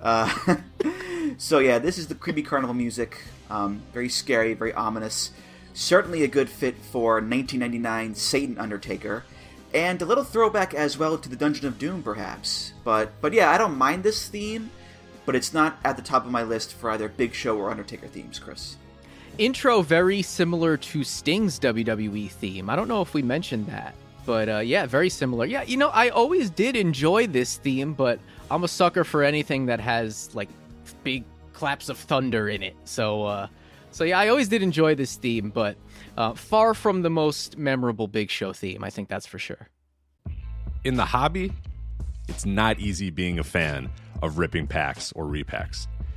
[SPEAKER 6] Uh, so yeah, this is the creepy carnival music. Um, very scary, very ominous. Certainly a good fit for 1999 Satan Undertaker, and a little throwback as well to the Dungeon of Doom, perhaps. But but yeah, I don't mind this theme, but it's not at the top of my list for either Big Show or Undertaker themes, Chris.
[SPEAKER 7] Intro very similar to Sting's WWE theme. I don't know if we mentioned that, but uh, yeah, very similar. Yeah, you know, I always did enjoy this theme, but I'm a sucker for anything that has like big claps of thunder in it. So, uh, so yeah, I always did enjoy this theme, but uh, far from the most memorable Big Show theme. I think that's for sure.
[SPEAKER 8] in the hobby, it's not easy being a fan of ripping packs or repacks.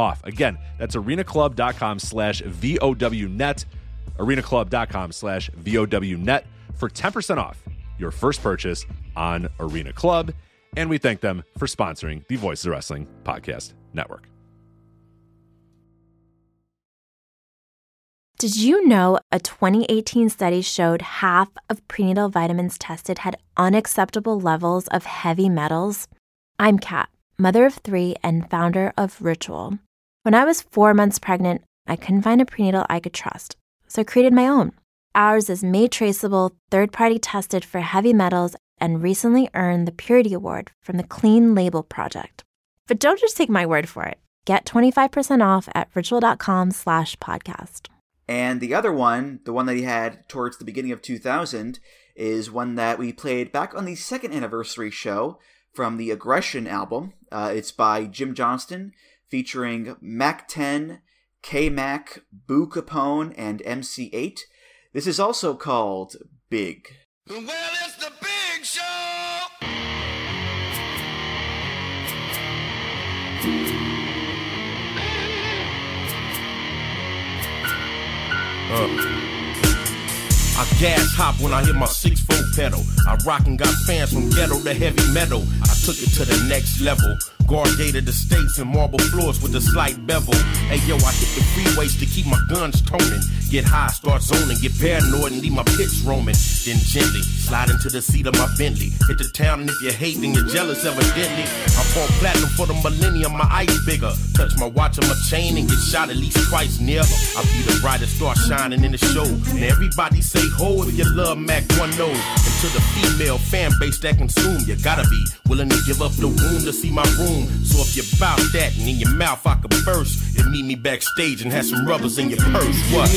[SPEAKER 8] off. Again, that's arenaclub.com slash VOWnet. arenaclub.com slash VOWnet for 10% off your first purchase on Arena Club. And we thank them for sponsoring the Voices of Wrestling Podcast Network.
[SPEAKER 9] Did you know a 2018 study showed half of prenatal vitamins tested had unacceptable levels of heavy metals? I'm Kat, mother of three and founder of Ritual. When I was four months pregnant, I couldn't find a prenatal I could trust, so I created my own. Ours is made traceable, third party tested for heavy metals, and recently earned the Purity Award from the Clean Label Project. But don't just take my word for it. Get 25% off at ritual.com slash podcast.
[SPEAKER 6] And the other one, the one that he had towards the beginning of 2000, is one that we played back on the second anniversary show from the Aggression album. Uh, it's by Jim Johnston, featuring Mack 10, K Mac, Boo Kapone, and MC Eiht. This is also called Big.
[SPEAKER 3] Well, it's the big show. Uh.
[SPEAKER 10] I gas hop when I hit my six foot pedal. I rock and got fans from ghetto to heavy metal. I took it to the next level. Guard-gated estates and marble floors with a slight bevel. Hey yo, I hit the freeways to keep my guns toning. Get high, start zoning, get paranoid and leave my pits roaming. Then gently slide into the seat of my Bentley. Hit the town and if you hate, then you're jealous evidently. I pour platinum for the millennium, my ice bigger. Touch my watch and my chain and get shot at least twice near. I'll be the brightest star shining in the show. And everybody say ho if you love Mac one nose. And to the female fan base that consume, you gotta be willing to give up the womb to see my room. So if you bout that and in your mouth I could burst, then meet me backstage and have some rubbers in your purse. What?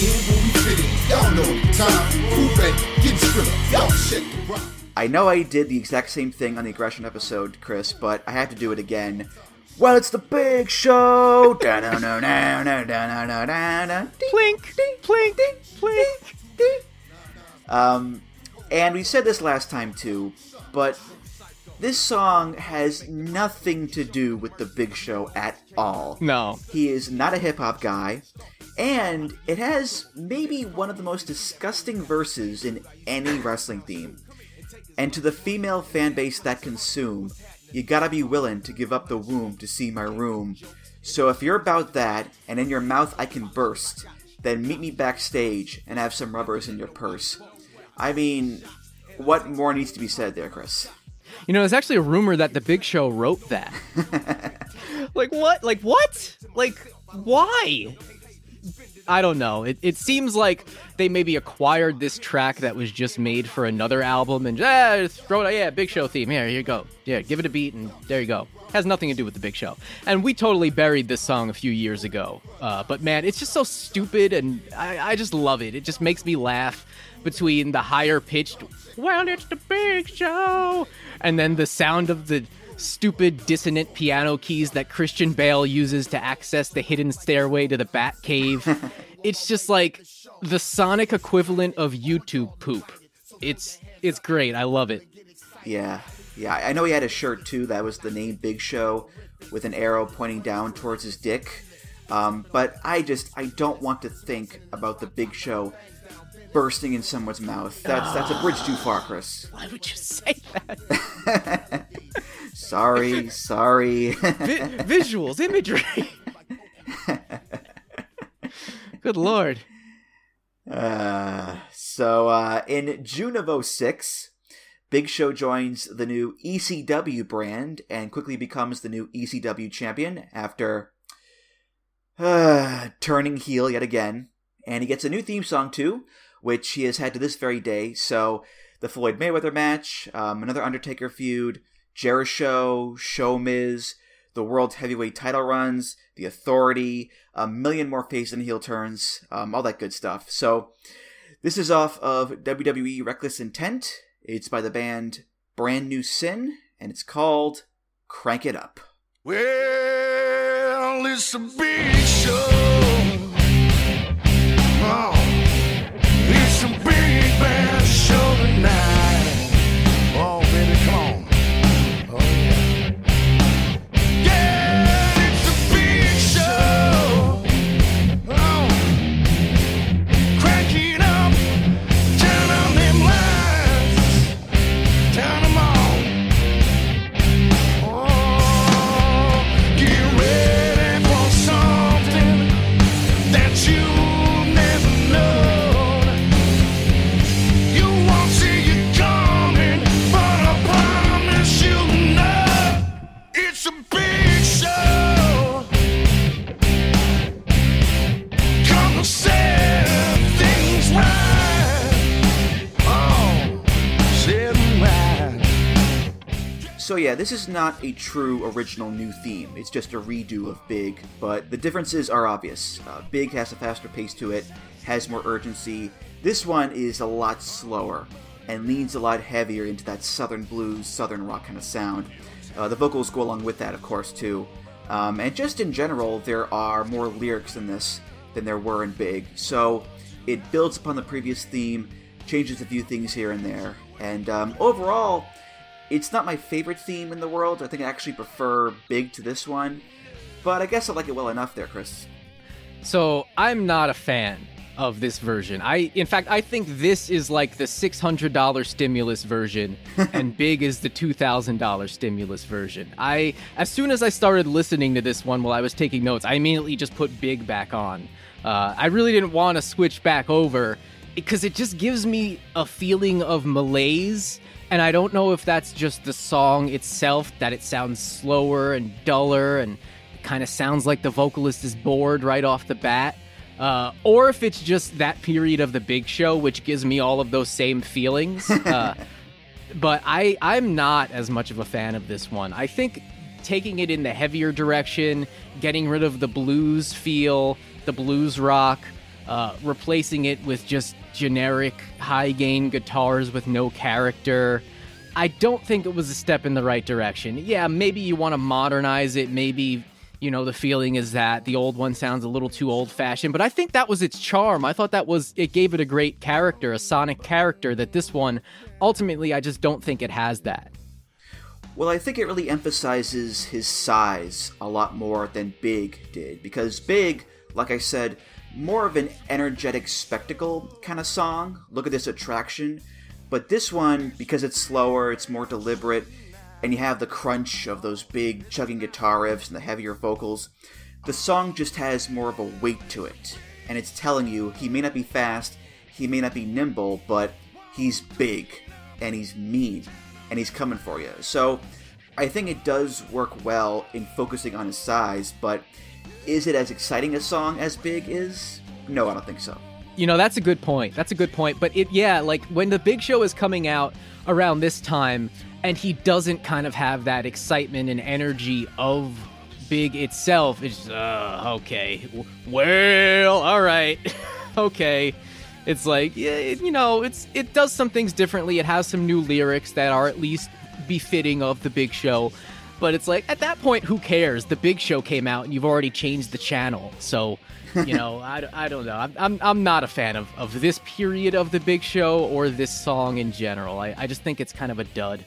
[SPEAKER 6] I know I did the exact same thing on the Aggression episode, Chris, but I had to do it again. Well, it's the big show!
[SPEAKER 7] Plink, plink, plink.
[SPEAKER 6] Um, and we said this last time too, but this song has nothing to do with the Big Show at all.
[SPEAKER 7] No.
[SPEAKER 6] He is not a hip hop guy, and it has maybe one of the most disgusting verses in any wrestling theme. And to the female fan base that consume, you gotta be willing to give up the womb to see my room. So if you're about that, and in your mouth I can burst, then meet me backstage and have some rubbers in your purse. I mean, what more needs to be said there, Chris?
[SPEAKER 7] You know, there's actually a rumor that the Big Show wrote that. like what? Like what? Like why? I don't know. It, it seems like they maybe acquired this track that was just made for another album and ah, just throw it. Yeah, Big Show theme. Here, here you go. Yeah, give it a beat and there you go. Has nothing to do with the Big Show. And we totally buried this song a few years ago. Uh, but man, it's just so stupid and I, I just love it. It just makes me laugh between the higher pitched, well, it's the Big Show, and then the sound of the stupid dissonant piano keys that Christian Bale uses to access the hidden stairway to the Bat Cave. it's just like the sonic equivalent of YouTube poop. It's it's great. I love it.
[SPEAKER 6] Yeah, yeah. I know he had a shirt too that was the name Big Show with an arrow pointing down towards his dick. Um, but I just I don't want to think about the Big Show bursting in someone's mouth. That's that's a bridge too far, Chris.
[SPEAKER 7] Why would you say that?
[SPEAKER 6] sorry, sorry.
[SPEAKER 7] Vi- visuals, imagery. Good lord.
[SPEAKER 6] Uh, so uh, in June of 06, Big Show joins the new ECW brand and quickly becomes the new ECW champion after uh, turning heel yet again. And he gets a new theme song too, which he has had to this very day. So the Floyd Mayweather match, um, another Undertaker feud, JeriShow, Show Miz, the World Heavyweight title runs, The Authority, a million more face and heel turns, um, all that good stuff. So this is off of WWE Reckless Intent. It's by the band Brand New Sin, and it's called Crank It Up.
[SPEAKER 3] Well, it's a big show. Oh, it's a big bad show tonight.
[SPEAKER 6] So yeah, this is not a true original new theme. It's just a redo of Big, but the differences are obvious. Uh, Big has a faster pace to it, has more urgency. This one is a lot slower and leans a lot heavier into that southern blues, southern rock kind of sound. Uh, the vocals go along with that, of course, too. Um, and just in general, there are more lyrics in this than there were in Big. So it builds upon the previous theme, changes a few things here and there. And um, overall, it's not my favorite theme in the world. I think I actually prefer Big to this one. But I guess I like it well enough there, Chris.
[SPEAKER 7] So I'm not a fan of this version. I in fact I think this is like the $600 stimulus version and big is the $2000 stimulus version. I as soon as I started listening to this one while I was taking notes, I immediately just put big back on. Uh, I really didn't want to switch back over because it just gives me a feeling of malaise and I don't know if that's just the song itself that it sounds slower and duller and kind of sounds like the vocalist is bored right off the bat uh, or if it's just that period of the big show, which gives me all of those same feelings. Uh, but I, I'm not as much of a fan of this one. I think taking it in the heavier direction, getting rid of the blues feel, the blues rock, uh, replacing it with just generic high gain guitars with no character. I don't think it was a step in the right direction. Yeah, maybe you want to modernize it, maybe you know the feeling is that the old one sounds a little too old fashioned but i think that was its charm i thought that was it gave it a great character a sonic character that this one ultimately i just don't think it has that
[SPEAKER 6] well i think it really emphasizes his size a lot more than big did because big like i said more of an energetic spectacle kind of song look at this attraction but this one because it's slower it's more deliberate and you have the crunch of those big chugging guitar riffs and the heavier vocals, the song just has more of a weight to it. And it's telling you he may not be fast, he may not be nimble, but he's big and he's mean and he's coming for you. So I think it does work well in focusing on his size, but is it as exciting a song as Big is? No, I don't think so.
[SPEAKER 7] You know, that's a good point. That's a good point. But it, yeah, like when the big show is coming out around this time, and he doesn't kind of have that excitement and energy of Big itself. It's uh, okay, well, all right, okay. It's like you know, it's it does some things differently. It has some new lyrics that are at least befitting of the Big Show. But it's like at that point, who cares? The Big Show came out, and you've already changed the channel, so you know, I, I don't know. I'm, I'm, I'm not a fan of, of this period of the Big Show or this song in general. I, I just think it's kind of a dud.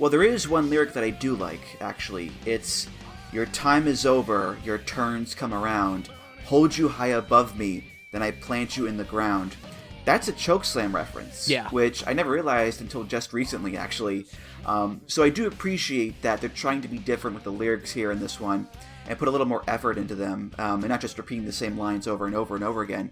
[SPEAKER 6] Well, there is one lyric that I do like, actually. It's Your time is over, your turns come around. Hold you high above me, then I plant you in the ground. That's a chokeslam reference,
[SPEAKER 7] yeah.
[SPEAKER 6] which I never realized until just recently, actually. Um, so I do appreciate that they're trying to be different with the lyrics here in this one and put a little more effort into them, um, and not just repeating the same lines over and over and over again.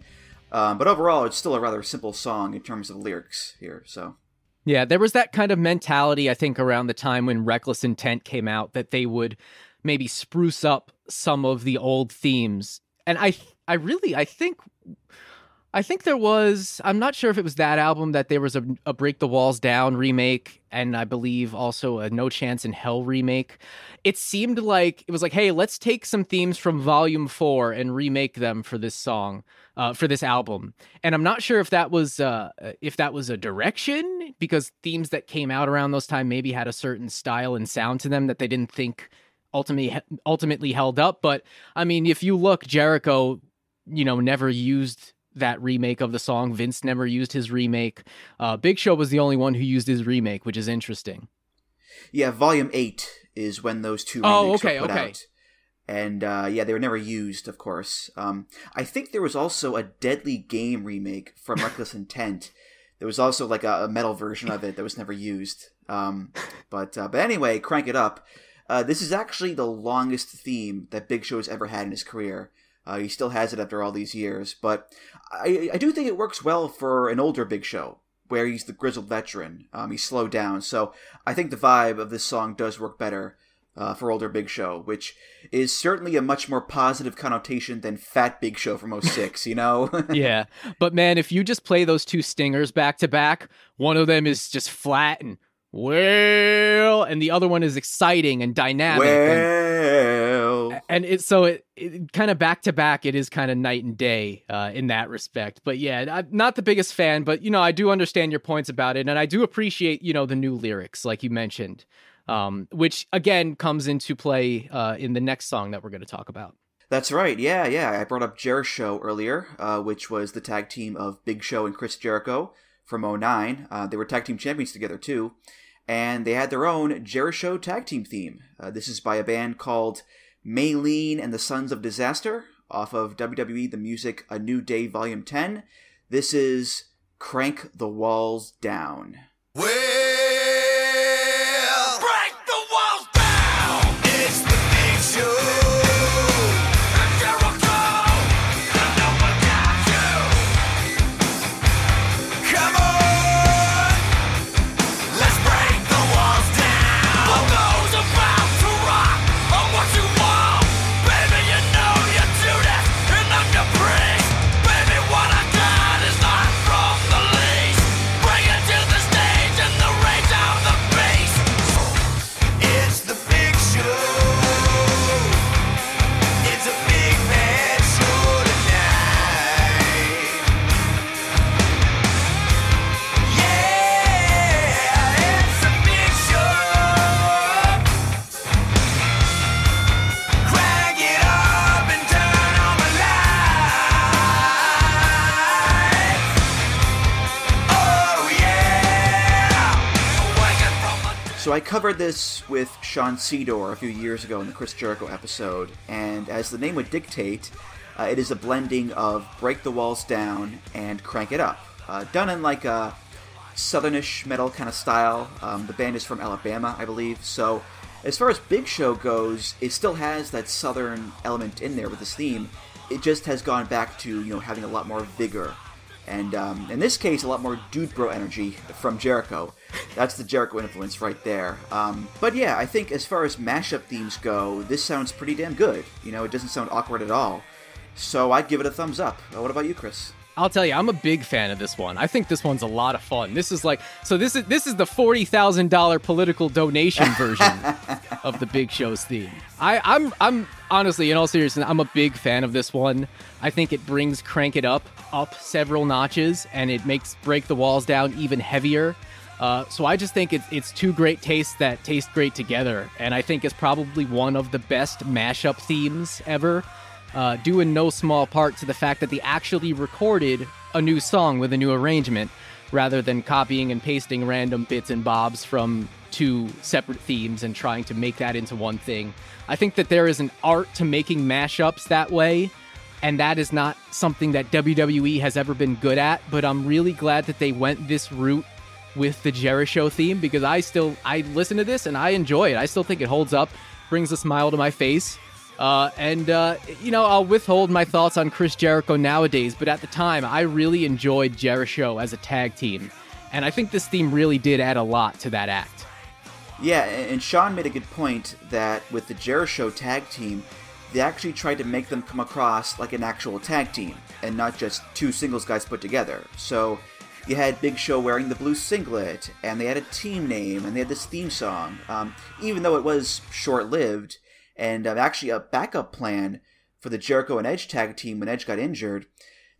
[SPEAKER 6] Um, but overall, it's still a rather simple song in terms of lyrics here. So
[SPEAKER 7] yeah, there was that kind of mentality, I think, around the time when Reckless Intent came out that they would maybe spruce up some of the old themes. And I I really I think I think there was I'm not sure if it was that album that there was a, a Break the Walls Down remake and I believe also a No Chance in Hell remake. It seemed like it was like, hey, let's take some themes from Volume Four and remake them for this song uh, for this album. And I'm not sure if that was uh, if that was a direction because themes that came out around those time maybe had a certain style and sound to them that they didn't think ultimately ultimately held up. But I mean, if you look, Jericho, you know, never used that remake of the song. Vince never used his remake. Uh, Big Show was the only one who used his remake, which is interesting.
[SPEAKER 6] Yeah, Volume Eight is when those two
[SPEAKER 7] oh,
[SPEAKER 6] remakes
[SPEAKER 7] okay,
[SPEAKER 6] were put
[SPEAKER 7] okay.
[SPEAKER 6] out and uh, yeah, they were never used, of course. Um, I think there was also a Deadly Game remake from Reckless Intent. There was also like a, a metal version of it that was never used. Um, but uh, but anyway, crank it up. Uh, this is actually the longest theme that Big Show has ever had in his career. Uh, he still has it after all these years, but I, I do think it works well for an older Big Show, where he's the grizzled veteran. Um, he's slowed down, so I think the vibe of this song does work better uh, for older Big Show, which is certainly a much more positive connotation than Fat Big Show from 06, you know?
[SPEAKER 7] yeah. But man, if you just play those two stingers back to back, one of them is just flat and well, and the other one is exciting and dynamic.
[SPEAKER 6] Well,
[SPEAKER 7] and it's so it, it kind of back to back it is kind of night and day uh, in that respect but yeah i'm not the biggest fan but you know i do understand your points about it and i do appreciate you know the new lyrics like you mentioned um, which again comes into play uh, in the next song that we're going to talk about
[SPEAKER 6] That's right. Yeah, yeah. I brought up JeriShow earlier, uh, which was the tag team of Big Show and Chris Jericho from 09. Uh, they were tag team champions together, too. And they had their own JeriShow tag team theme. Uh, this is by a band called Maylene and the Sons of Disaster off of WWE The Music A New Day Volume 10. This is Crank the Walls Down.
[SPEAKER 3] Well,
[SPEAKER 6] So I covered this with Sean Cedar a few years ago in the Chris Jericho episode, and as the name would dictate, uh, it is a blending of Break the Walls Down and Crank It Up, uh, done in like a southernish metal kind of style. Um, the band is from Alabama, I believe. So as far as Big Show goes, it still has that southern element in there with this theme. It just has gone back to you know having a lot more vigor and um, in this case, a lot more dude bro energy from Jericho. That's the Jericho influence right there. Um, but yeah, I think as far as mashup themes go, this sounds pretty damn good. You know, it doesn't sound awkward at all. So I'd give it a thumbs up. Uh, what about you, Chris?
[SPEAKER 7] I'll tell you, I'm a big fan of this one. I think this one's a lot of fun. This is like so. This is this is the forty thousand dollar political donation version of the Big Show's theme. I, I'm I'm honestly, in all seriousness, I'm a big fan of this one. I think it brings Crank It Up up several notches, and it makes Break the Walls Down even heavier. Uh, so I just think it's it's two great tastes that taste great together, and I think it's probably one of the best mashup themes ever uh, due in no small part to the fact that they actually recorded a new song with a new arrangement rather than copying and pasting random bits and bobs from two separate themes and trying to make that into one thing. I think that there is an art to making mashups that way, and that is not something that WWE has ever been good at, but I'm really glad that they went this route with the JeriShow theme because I still I listen to this and I enjoy it. I still think it holds up, brings a smile to my face. Uh, and uh, you know, I'll withhold my thoughts on Chris Jericho nowadays, but at the time, I really enjoyed JeriShow as a tag team, and I think this theme really did add a lot to that act.
[SPEAKER 6] Yeah, and Sean made a good point that with the JeriShow tag team, they actually tried to make them come across like an actual tag team and not just two singles guys put together. So you had Big Show wearing the blue singlet, and they had a team name, and they had this theme song. Um, even though it was short lived, and uh, actually a backup plan for the Jericho and Edge tag team when Edge got injured,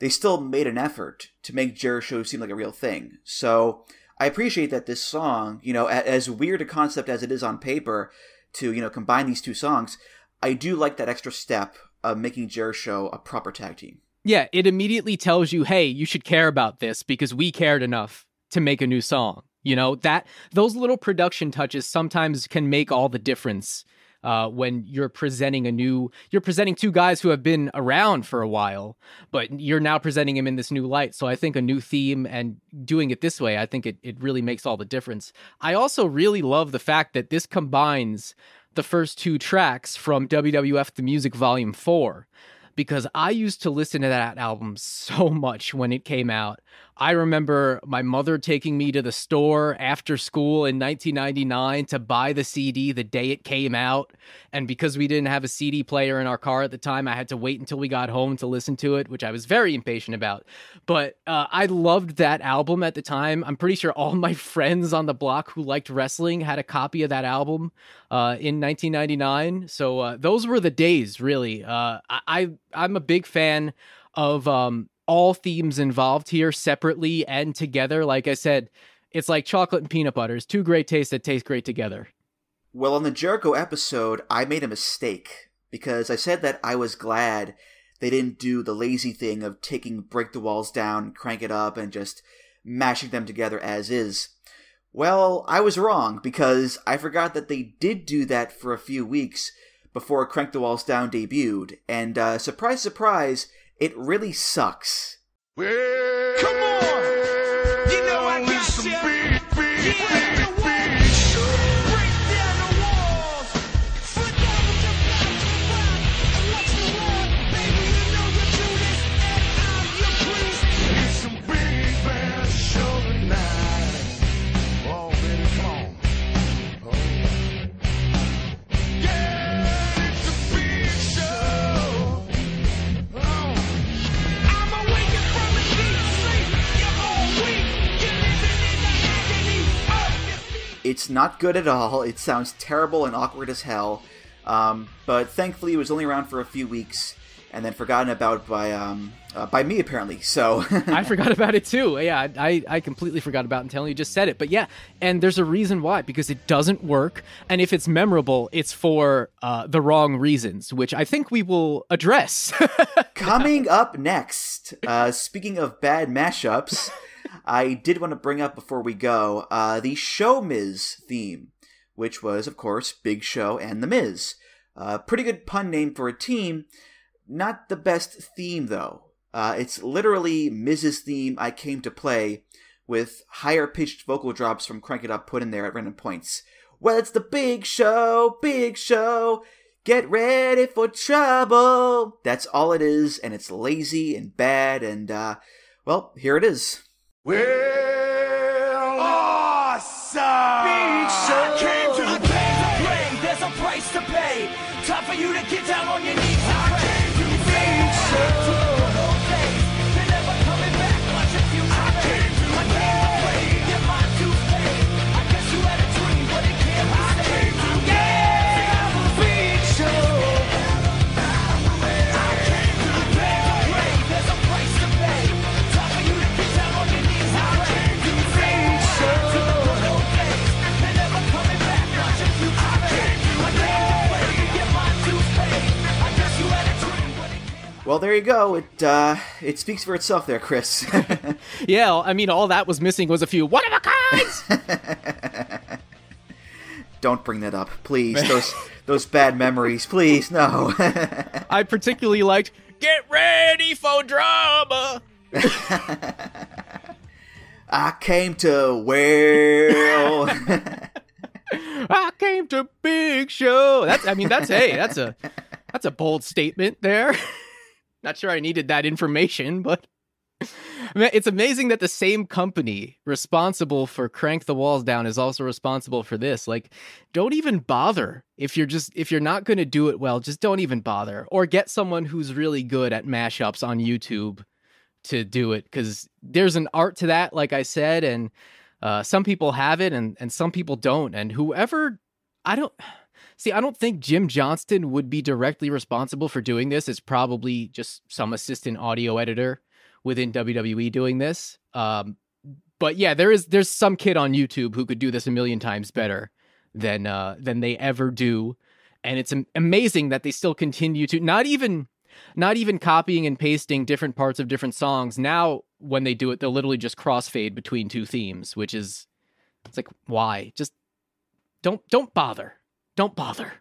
[SPEAKER 6] they still made an effort to make JeriShow seem like a real thing. So I appreciate that this song, you know, as weird a concept as it is on paper, to you know combine these two songs, I do like that extra step of making JeriShow a proper tag team.
[SPEAKER 7] Yeah, it immediately tells you, hey, you should care about this because we cared enough to make a new song. You know? That those little production touches sometimes can make all the difference uh, when you're presenting a new you're presenting two guys who have been around for a while but you're now presenting him in this new light. So i think a new theme and doing it this way i think it, it really makes all the difference. I also really love the fact that this combines the first two tracks from wwf the music volume 4 because I used to listen to that album so much when it came out. I remember my mother taking me to the store after school in 1999 to buy the CD the day it came out. And because we didn't have a CD player in our car at the time, I had to wait until we got home to listen to it, which I was very impatient about. But uh, I loved that album at the time. I'm pretty sure all my friends on the block who liked wrestling had a copy of that album uh, in 1999. So uh, those were the days, really. Uh, I, I I'm a big fan of um, all themes involved here separately and together. Like I said, it's like chocolate and peanut butter. It's two great tastes that taste great together.
[SPEAKER 6] Well, on the Jericho episode, I made a mistake because I said that I was glad they didn't do the lazy thing of taking Break the Walls down, crank it up, and just mashing them together as is. Well, I was wrong because I forgot that they did do that for a few weeks before Crank the Walls Down debuted, and uh, surprise, surprise, it really sucks.
[SPEAKER 3] Come on! You know I got ya. Yeah, the It's
[SPEAKER 6] not good at all. It sounds terrible and awkward as hell. Um, but thankfully, it was only around for a few weeks and then forgotten about by um, uh, by me apparently. So
[SPEAKER 7] I forgot about it too. Yeah, I, I completely forgot about it until you just said it. But yeah, and there's a reason why because it doesn't work. And if it's memorable, it's for uh, the wrong reasons, which I think we will address.
[SPEAKER 6] Coming up next, uh, speaking of bad mashups, I did want to bring up before we go uh, the ShoMiz theme, which was, of course, Big Show and The Miz. Uh, pretty good pun name for a team. Not the best theme, though. Uh, it's literally Miz's theme I came to play, with higher pitched vocal drops from Crank It Up put in there at random points. Well, it's the big show, big show. Get ready for trouble. That's all it is, and it's lazy and bad, and, uh, well, here it is.
[SPEAKER 3] Well, awesome!
[SPEAKER 6] Well, there you go. It uh, it speaks for itself, there, Chris.
[SPEAKER 7] yeah, I mean, all that was missing was a few one of a kinds.
[SPEAKER 6] Don't bring that up, please. Those those bad memories, please. No.
[SPEAKER 7] I particularly liked "Get Ready for Drama."
[SPEAKER 6] I came to well.
[SPEAKER 7] I came to Big Show. That's I mean that's hey that's a that's a bold statement there. Not sure I needed that information, but it's amazing that the same company responsible for Crank the Walls Down is also responsible for this. Like, don't even bother if you're just if you're not going to do it well. Just don't even bother, or get someone who's really good at mashups on YouTube to do it because there's an art to that, like I said, and uh, some people have it and and some people don't. And whoever, I don't see. I don't think Jim Johnston would be directly responsible for doing this. It's probably just some assistant audio editor within WWE doing this. Um, but yeah, there is there's some kid on YouTube who could do this a million times better than uh, than they ever do, and it's amazing that they still continue to not even not even copying and pasting different parts of different songs. Now, when they do it, they'll literally just crossfade between two themes, which is it's like why? Just don't don't bother. Don't bother.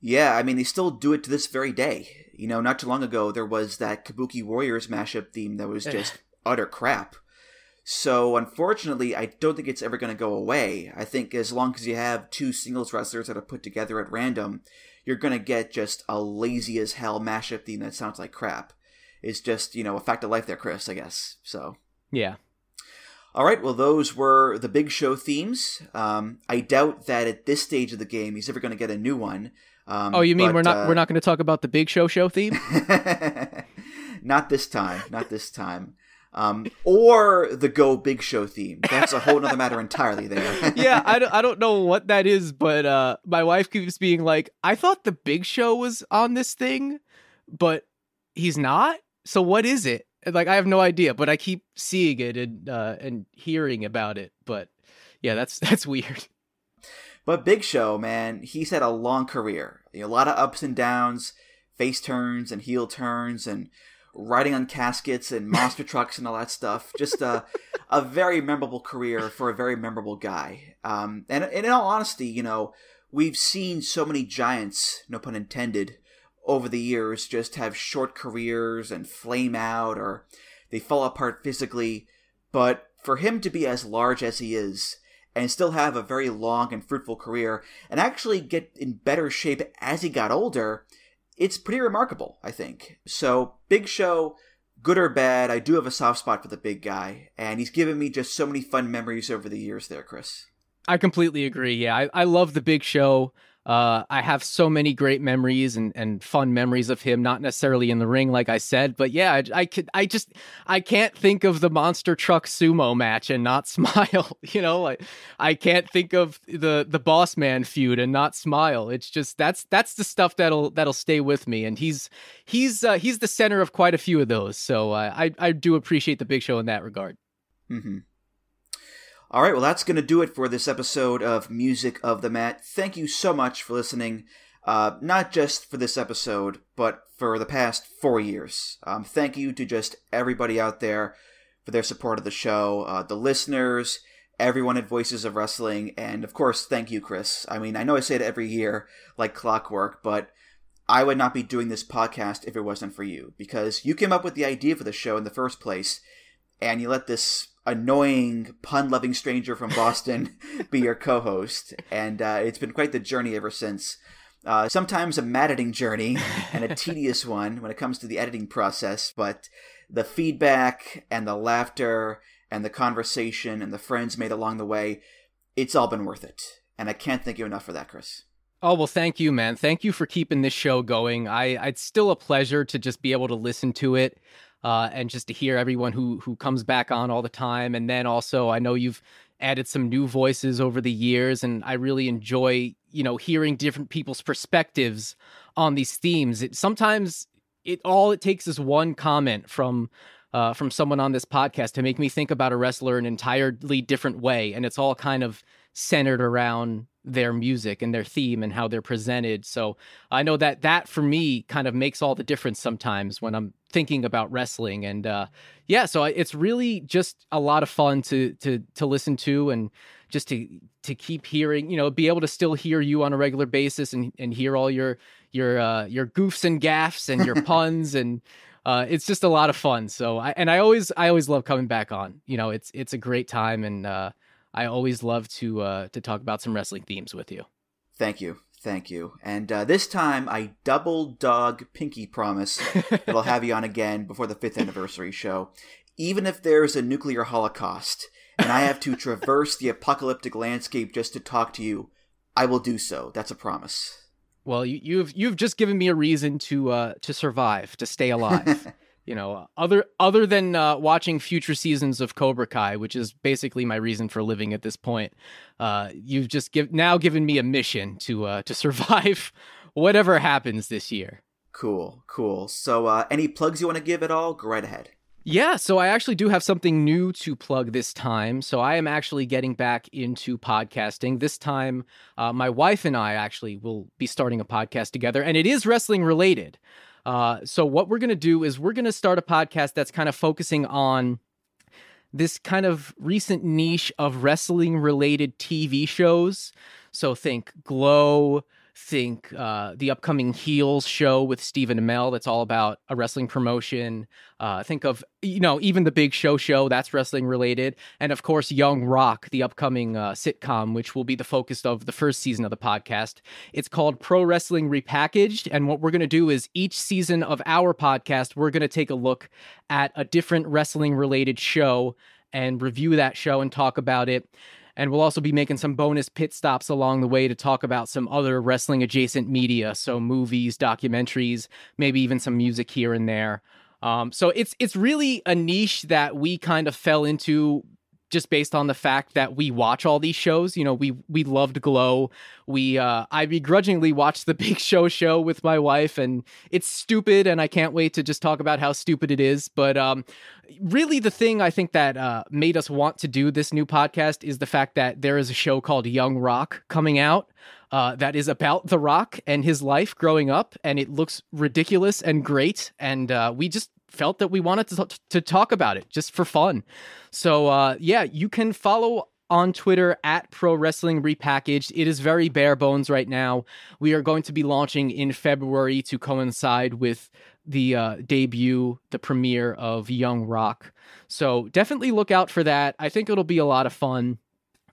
[SPEAKER 6] yeah, I mean, they still do it to this very day. You know, not too long ago, there was that Kabuki Warriors mashup theme that was just utter crap. So, unfortunately, I don't think it's ever going to go away. I think as long as you have two singles wrestlers that are put together at random, you're gonna get just a lazy as hell mashup theme that sounds like crap. It's just you know a fact of life there, Chris. I guess so.
[SPEAKER 7] Yeah.
[SPEAKER 6] All right, well, those were the Big Show themes. Um, I doubt that at this stage of the game he's ever going to get a new one. Um,
[SPEAKER 7] oh, you mean
[SPEAKER 6] but,
[SPEAKER 7] we're not
[SPEAKER 6] uh,
[SPEAKER 7] we're not going to talk about the Big Show show theme?
[SPEAKER 6] not this time. Not this time. Um, or the Go Big Show theme. That's a whole other matter entirely. There.
[SPEAKER 7] yeah, I don't, I don't know what that is, but uh, my wife keeps being like, "I thought the Big Show was on this thing, but he's not. So what is it?" Like I have no idea, but I keep seeing it and uh, and hearing about it. But yeah, that's that's weird.
[SPEAKER 6] But Big Show, man, he's had a long career. You know, a lot of ups and downs, face turns and heel turns, and riding on caskets and monster trucks and all that stuff. Just a a very memorable career for a very memorable guy. Um, and, and in all honesty, you know, we've seen so many giants, no pun intended, over the years just have short careers and flame out or they fall apart physically. But for him to be as large as he is and still have a very long and fruitful career and actually get in better shape as he got older, it's pretty remarkable, I think. So, Big Show, good or bad, I do have a soft spot for the big guy, and he's given me just so many fun memories over the years there, Chris.
[SPEAKER 7] I completely agree. Yeah, I, I love the Big Show. Uh, I have so many great memories and, and fun memories of him, not necessarily in the ring, like I said, but yeah, I, I could, I just, I can't think of the monster truck sumo match and not smile. You know, like I can't think of the the boss man feud and not smile. It's just that's that's the stuff that'll that'll stay with me, and he's he's uh, he's the center of quite a few of those. So uh, I I do appreciate the Big Show in that regard.
[SPEAKER 6] Mm-hmm. All right, well, that's going to do it for this episode of Music of the Mat. Thank you so much for listening, uh, not just for this episode, but for the past four years. Um, thank you to just everybody out there for their support of the show, uh, the listeners, everyone at Voices of Wrestling, and of course, thank you, Chris. I mean, I know I say it every year like clockwork, but I would not be doing this podcast if it wasn't for you, because you came up with the idea for the show in the first place, and you let this annoying pun loving stranger from Boston be your co host. And uh, it's been quite the journey ever since. Uh, sometimes a maddening journey and a tedious one when it comes to the editing process, but the feedback and the laughter and the conversation and the friends made along the way, it's all been worth it. And I can't thank you enough for that, Chris.
[SPEAKER 7] Oh well, thank you, man. Thank you for keeping this show going. I it's still a pleasure to just be able to listen to it uh, and just to hear everyone who who comes back on all the time. And then also, I know you've added some new voices over the years, and I really enjoy you know hearing different people's perspectives on these themes. It sometimes it all it takes is one comment from. Uh, from someone on this podcast to make me think about a wrestler an entirely different way, and it's all kind of centered around their music and their theme and how they're presented. So I know that that for me kind of makes all the difference sometimes when I'm thinking about wrestling. And uh, yeah, so it's really just a lot of fun to to to listen to and just to to keep hearing, you know, be able to still hear you on a regular basis and and hear all your your uh, your goofs and gaffs and your puns and. Uh, it's just a lot of fun. So, I, and I always, I always love coming back on. You know, it's it's a great time, and uh, I always love to uh, to talk about some wrestling themes with you.
[SPEAKER 6] Thank you. Thank you. And uh, this time, I double dog pinky promise that I'll have you on again before the fifth anniversary show. Even if there's a nuclear holocaust and I have to traverse the apocalyptic landscape just to talk to you, I will do so. That's a promise.
[SPEAKER 7] Well, you, you've you've just given me a reason to uh, to survive, to stay alive. you know, other other than uh, watching future seasons of Cobra Kai, which is basically my reason for living at this point. Uh, you've just give now given me a mission to uh, to survive whatever happens this year.
[SPEAKER 6] Cool, cool. So, uh, any plugs you want to give at all? Go right ahead.
[SPEAKER 7] Yeah, so I actually do have something new to plug this time. So I am actually getting back into podcasting. This time, uh, my wife and I actually will be starting a podcast together, and it is wrestling related. Uh, so what we're going to do is we're going to start a podcast that's kind of focusing on this kind of recent niche of wrestling related TV shows. So think Glow, think uh, the upcoming Heels show with Stephen Amell, that's all about a wrestling promotion. Uh, think of, you know, even the Big Show show, that's wrestling related. And of course, Young Rock, the upcoming uh, sitcom, which will be the focus of the first season of the podcast. It's called Pro Wrestling Repackaged. And what we're going to do is each season of our podcast, we're going to take a look at a different wrestling related show and review that show and talk about it. And we'll also be making some bonus pit stops along the way to talk about some other wrestling adjacent media. So, movies, documentaries, maybe even some music here and there. Um, so it's it's really a niche that we kind of fell into just based on the fact that we watch all these shows. You know, we we loved Glow. We uh, I begrudgingly watched the Big Show show with my wife, and it's stupid, and I can't wait to just talk about how stupid it is. But um, really, the thing I think that uh, made us want to do this new podcast is the fact that there is a show called Young Rock coming out. Uh, that is about The Rock and his life growing up, and it looks ridiculous and great. And uh, we just felt that we wanted to, to talk about it just for fun. So, uh, yeah, you can follow on Twitter at Pro Wrestling Repackaged. It is very bare bones right now. We are going to be launching in February to coincide with the uh, debut, the premiere of Young Rock. So definitely look out for that. I think it'll be a lot of fun.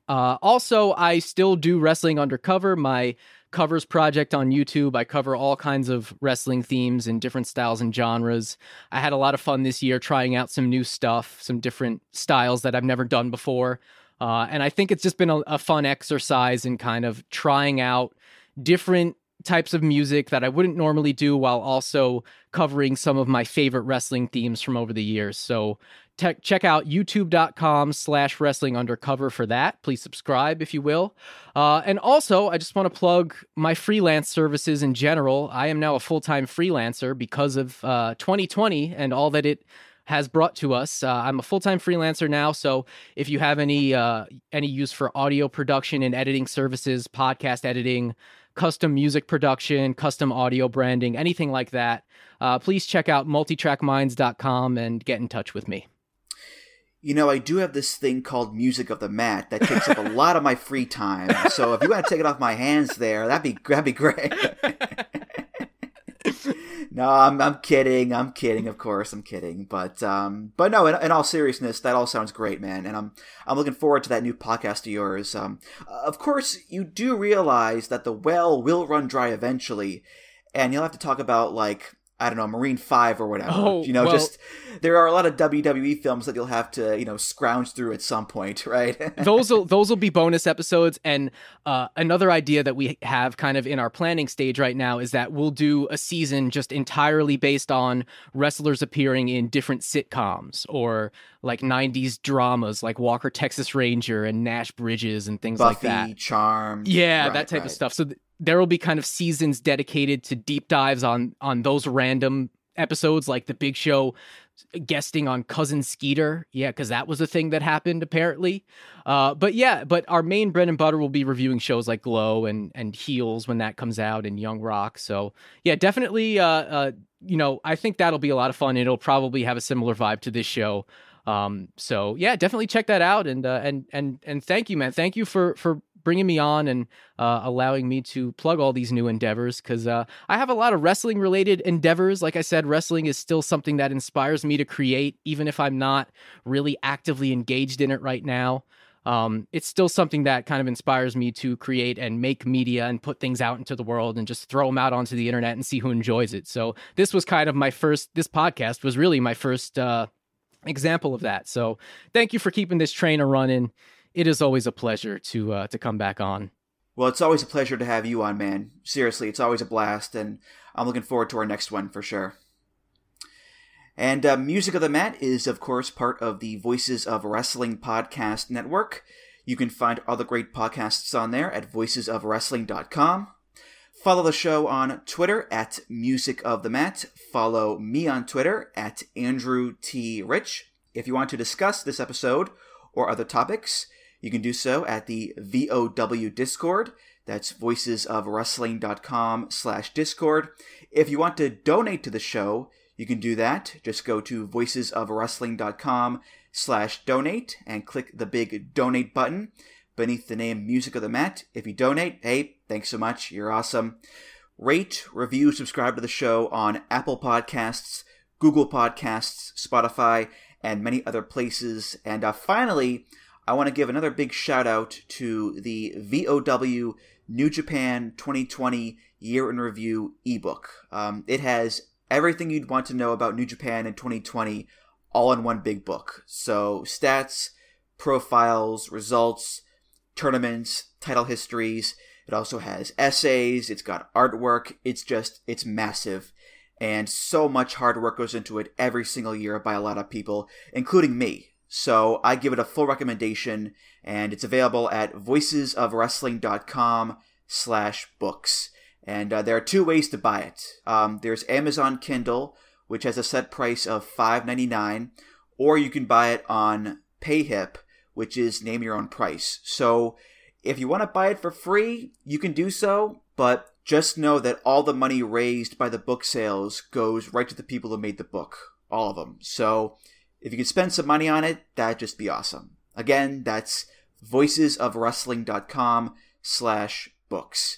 [SPEAKER 7] Uh, also, I still do Wrestling Undercover, my covers project on YouTube. I cover all kinds of wrestling themes in different styles and genres. I had a lot of fun this year trying out some new stuff, some different styles that I've never done before. Uh, and I think it's just been a, a fun exercise in kind of trying out different types of music that I wouldn't normally do while also covering some of my favorite wrestling themes from over the years. So check out youtube.com slash wrestling undercover for that. Please subscribe if you will. Uh, and also, I just want to plug my freelance services in general. I am now a full-time freelancer because of uh, 2020 and all that it has brought to us. Uh, I'm a full-time freelancer now, so if you have any uh, any use for audio production and editing services, podcast editing, custom music production, custom audio branding, anything like that, uh, please check out multitrackminds.com and get in touch with me.
[SPEAKER 6] You know, I do have this thing called Music of the Mat that takes up a lot of my free time. So if you want to take it off my hands there, that'd be that'd be great. no, I'm I'm kidding. I'm kidding. Of course, I'm kidding. But um, but no. In, in all seriousness, that all sounds great, man. And I'm I'm looking forward to that new podcast of yours. Um, of course, you do realize that the well will run dry eventually, and you'll have to talk about like I don't know, Marine Five or whatever.
[SPEAKER 7] Oh,
[SPEAKER 6] you know,
[SPEAKER 7] well-
[SPEAKER 6] just there are a lot of WWE films that you'll have to you know scrounge through at some point, right?
[SPEAKER 7] those will those will be bonus episodes and uh, another idea that we have kind of in our planning stage right now is that we'll do a season just entirely based on wrestlers appearing in different sitcoms or like 90s dramas like Walker Texas Ranger and Nash Bridges and things like
[SPEAKER 6] Buffy,
[SPEAKER 7] that.
[SPEAKER 6] Charmed,
[SPEAKER 7] Yeah,
[SPEAKER 6] right,
[SPEAKER 7] that type of stuff. So th- there will be kind of seasons dedicated to deep dives on on those random episodes like the Big Show guesting on cousin Skeeter. Yeah, because that was a thing that happened apparently. Uh, but yeah, but our main bread and butter will be reviewing shows like Glow and and Heels when that comes out and Young Rock. So yeah, definitely. Uh, uh, you know, I think that'll be a lot of fun. It'll probably have a similar vibe to this show. Um, so yeah, definitely check that out. And uh, and and and thank you, man. Thank you for for bringing me on and uh, allowing me to plug all these new endeavors because uh, I have a lot of wrestling related endeavors. Like I said, wrestling is still something that inspires me to create, even if I'm not really actively engaged in it right now. Um, it's still something that kind of inspires me to create and make media and put things out into the world and just throw them out onto the internet and see who enjoys it. So this was kind of my first. This podcast was really my first uh, example of that. So thank you for keeping this train a running. It is always a pleasure to uh, to come back on.
[SPEAKER 6] Well, it's always a pleasure to have you on, man. Seriously, it's always a blast, and I'm looking forward to our next one for sure. And uh, Music of the Mat is, of course, part of the Voices of Wrestling podcast network. You can find all the great podcasts on there at voicesofwrestling.com. Follow the show on Twitter at Music of the Mat. Follow me on Twitter at Andrew T. Rich. If you want to discuss this episode or other topics, you can do so at the VOW Discord. That's voicesofwrestling.com slash Discord. If you want to donate to the show, you can do that. Just go to voicesofwrestling.com slash donate and click the big donate button beneath the name Music of the Mat. If you donate, hey, Thanks so much. You're awesome. Rate, review, subscribe to the show on Apple Podcasts, Google Podcasts, Spotify, and many other places. And uh, finally, I want to give another big shout out to the VOW New Japan 2020 Year in Review ebook. Um, it has everything you'd want to know about New Japan in 2020 all in one big book. So, stats, profiles, results, tournaments, title histories. It also has essays, it's got artwork. It's just, it's massive. And so much hard work goes into it every single year by a lot of people, including me. So I give it a full recommendation, and it's available at voicesofwrestling.com slash books. And uh, there are two ways to buy it. Um, there's Amazon Kindle, which has a set price of $5.99, or you can buy it on PayHip, which is name your own price. So if you want to buy it for free, you can do so, but just know that all the money raised by the book sales goes right to the people who made the book, all of them. So if you could spend some money on it, that'd just be awesome. Again, that's voicesofwrestling.com slash books.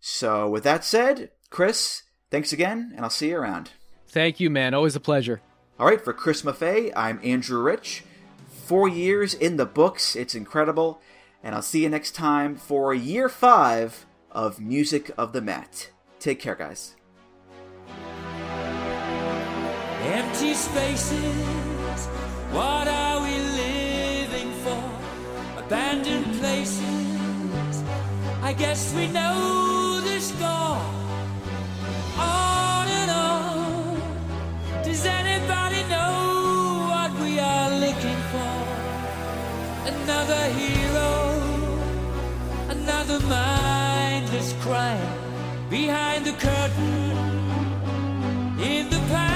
[SPEAKER 6] So with that said, Chris, thanks again, and I'll see you around.
[SPEAKER 7] Thank you, man. Always a pleasure.
[SPEAKER 6] All right, for Chris Maffei, I'm Andrew Rich. Four years in the books, it's incredible. And I'll see you next time for year five of Music of the Mat. Take care, guys.
[SPEAKER 11] Empty spaces, what are we living for? Abandoned places, I guess we know the score. On and on, does anybody know what we are looking for? Another hero, another mindless crime behind the curtain in the pantomime.